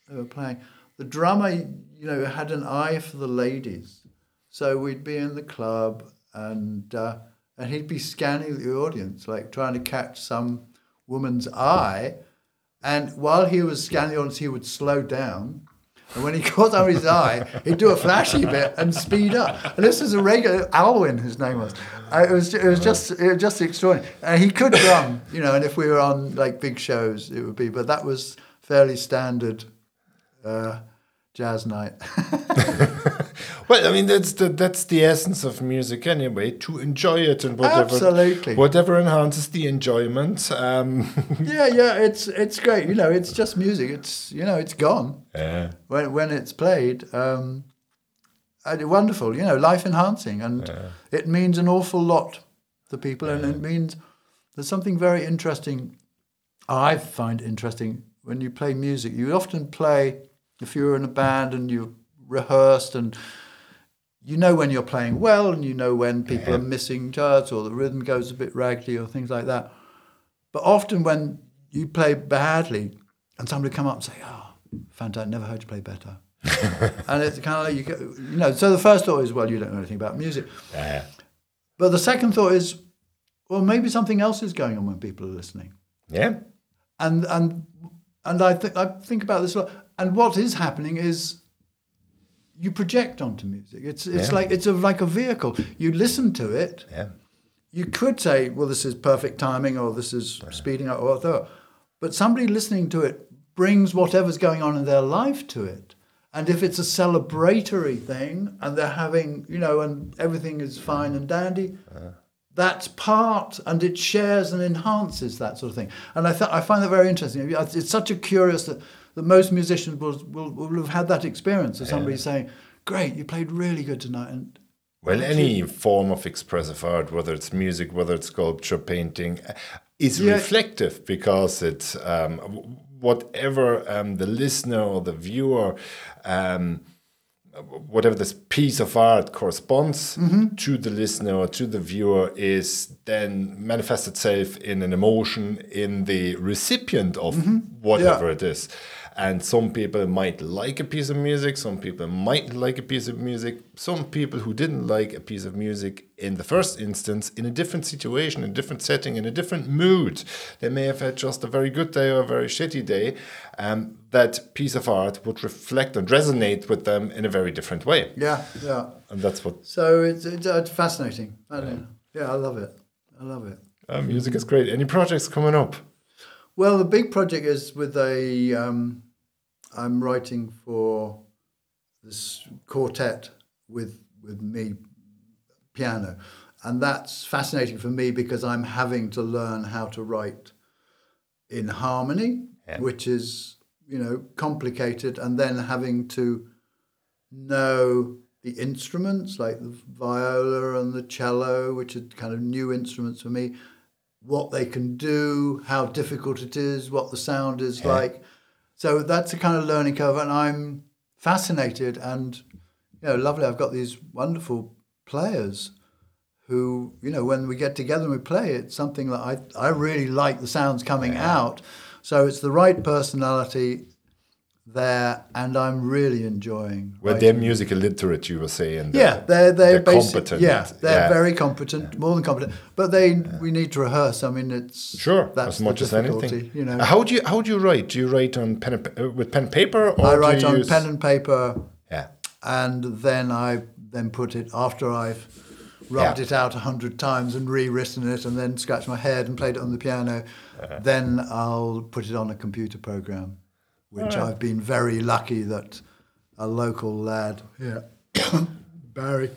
[SPEAKER 2] They were playing. The drummer, you know, had an eye for the ladies, so we'd be in the club and. Uh, and he'd be scanning the audience, like trying to catch some woman's eye. And while he was scanning the audience, he would slow down. And when he caught his eye, he'd do a flashy bit and speed up. And this is a regular Alwyn, his name was. Uh, It was it was just it was just extraordinary. And he could drum, you know. And if we were on like big shows, it would be. But that was fairly standard uh, jazz night.
[SPEAKER 1] Well, I mean that's the that's the essence of music anyway. To enjoy it and whatever,
[SPEAKER 2] Absolutely.
[SPEAKER 1] whatever enhances the enjoyment. Um,
[SPEAKER 2] yeah, yeah, it's it's great. You know, it's just music. It's you know, it's gone.
[SPEAKER 1] yeah,
[SPEAKER 2] when when it's played, um, wonderful. You know, life enhancing, and it means an awful lot to people, and it means there's something very interesting. I find interesting when you play music. You often play if you're in a band and you've rehearsed and you know when you're playing well and you know when people are missing charts or the rhythm goes a bit raggedy or things like that. But often when you play badly and somebody come up and say, "Oh, fantastic! Never heard you play better." and it's kind of like you, go, you know. So the first thought is, well, you don't know anything about music.
[SPEAKER 1] Yeah.
[SPEAKER 2] But the second thought is, well, maybe something else is going on when people are listening.
[SPEAKER 1] Yeah.
[SPEAKER 2] And and and I think I think about this a lot. And what is happening is you project onto music. It's it's
[SPEAKER 1] Yeah.
[SPEAKER 2] like it's a, like a vehicle. You listen to it.
[SPEAKER 1] Yeah.
[SPEAKER 2] You could say, well, this is perfect timing, or this is speeding up, or whatever. But somebody listening to it brings whatever's going on in their life to it. And if it's a celebratory thing, and they're having, you know, and everything is fine and dandy, uh-huh. that's part, and it shares and enhances that sort of thing. And I, th- I find that very interesting. It's it's such a curious that, that most musicians will, will, will have had that experience of somebody saying, "Great, you played really good tonight," and
[SPEAKER 1] Well, any form of expressive art, whether it's music, whether it's sculpture, painting, uh, is
[SPEAKER 2] Yeah.
[SPEAKER 1] reflective because it's um, whatever um, the listener or the viewer, um, whatever this piece of art corresponds to the listener or to the viewer, is then manifests itself in an emotion in the recipient of whatever
[SPEAKER 2] Yeah.
[SPEAKER 1] it is. And some people might like a piece of music, some people might like a piece of music, some people who didn't like a piece of music in the first instance, in a different situation, in a different setting, in a different mood. They may have had just a very good day or a very shitty day. Um, that piece of art would reflect and resonate with them in a very different way.
[SPEAKER 2] yeah, yeah.
[SPEAKER 1] And that's what
[SPEAKER 2] So it's, it's, it's fascinating. I don't. Yeah, I love it. I love it.
[SPEAKER 1] uh, music is great. Any projects coming up?
[SPEAKER 2] Well, the big project is with a. Um, I'm writing for this quartet with with me piano, and that's fascinating for me because I'm having to learn how to write in harmony,
[SPEAKER 1] Yeah.
[SPEAKER 2] which is you know complicated, and then having to know the instruments like the viola and the cello, which are kind of new instruments for me, what they can do, how difficult it is, what the sound is like. So that's a kind of learning curve, and I'm fascinated and you know lovely. I've got these wonderful players who you know when we get together and we play, it's something that I I really like the sounds coming out. So it's the right personality there, and I'm really enjoying.
[SPEAKER 1] Well,
[SPEAKER 2] writing.
[SPEAKER 1] they're musical literate, you were saying.
[SPEAKER 2] Yeah, they're they're,
[SPEAKER 1] they're competent.
[SPEAKER 2] Yeah, they're
[SPEAKER 1] Yeah.
[SPEAKER 2] very competent, more than competent. But they we need to rehearse. I mean, it's
[SPEAKER 1] Sure,
[SPEAKER 2] that's
[SPEAKER 1] as much as
[SPEAKER 2] difficulty,
[SPEAKER 1] anything.
[SPEAKER 2] You know,
[SPEAKER 1] how do you how do you write? Do you write on pen and, uh, with pen and paper, or
[SPEAKER 2] I write on pen and paper,
[SPEAKER 1] Yeah,
[SPEAKER 2] and then I then put it after I've rubbed
[SPEAKER 1] Yeah.
[SPEAKER 2] it out a hundred times and rewritten it, and then scratched my head and played it on the piano.
[SPEAKER 1] Uh-huh.
[SPEAKER 2] Then I'll put it on a computer program, which I've been very lucky that a local lad, yeah, Barry,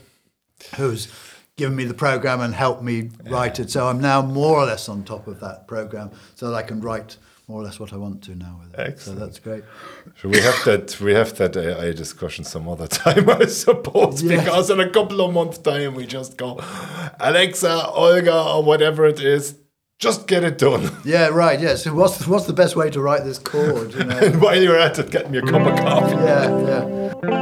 [SPEAKER 2] who's given me the program and helped me write it. So I'm now more or less on top of that program, so that I can write more or less what I want to now with it.
[SPEAKER 1] Excellent.
[SPEAKER 2] So that's great.
[SPEAKER 1] so we have that we have that AI discussion some other time, I suppose,
[SPEAKER 2] Yeah.
[SPEAKER 1] because in a couple of months' time we just go, Alexa, Olga, or whatever it is, just get it done.
[SPEAKER 2] Yeah, right. Yeah. So what's what's the best way to write this chord? You know.
[SPEAKER 1] and while you're at it, get me a cup of coffee.
[SPEAKER 2] yeah, yeah.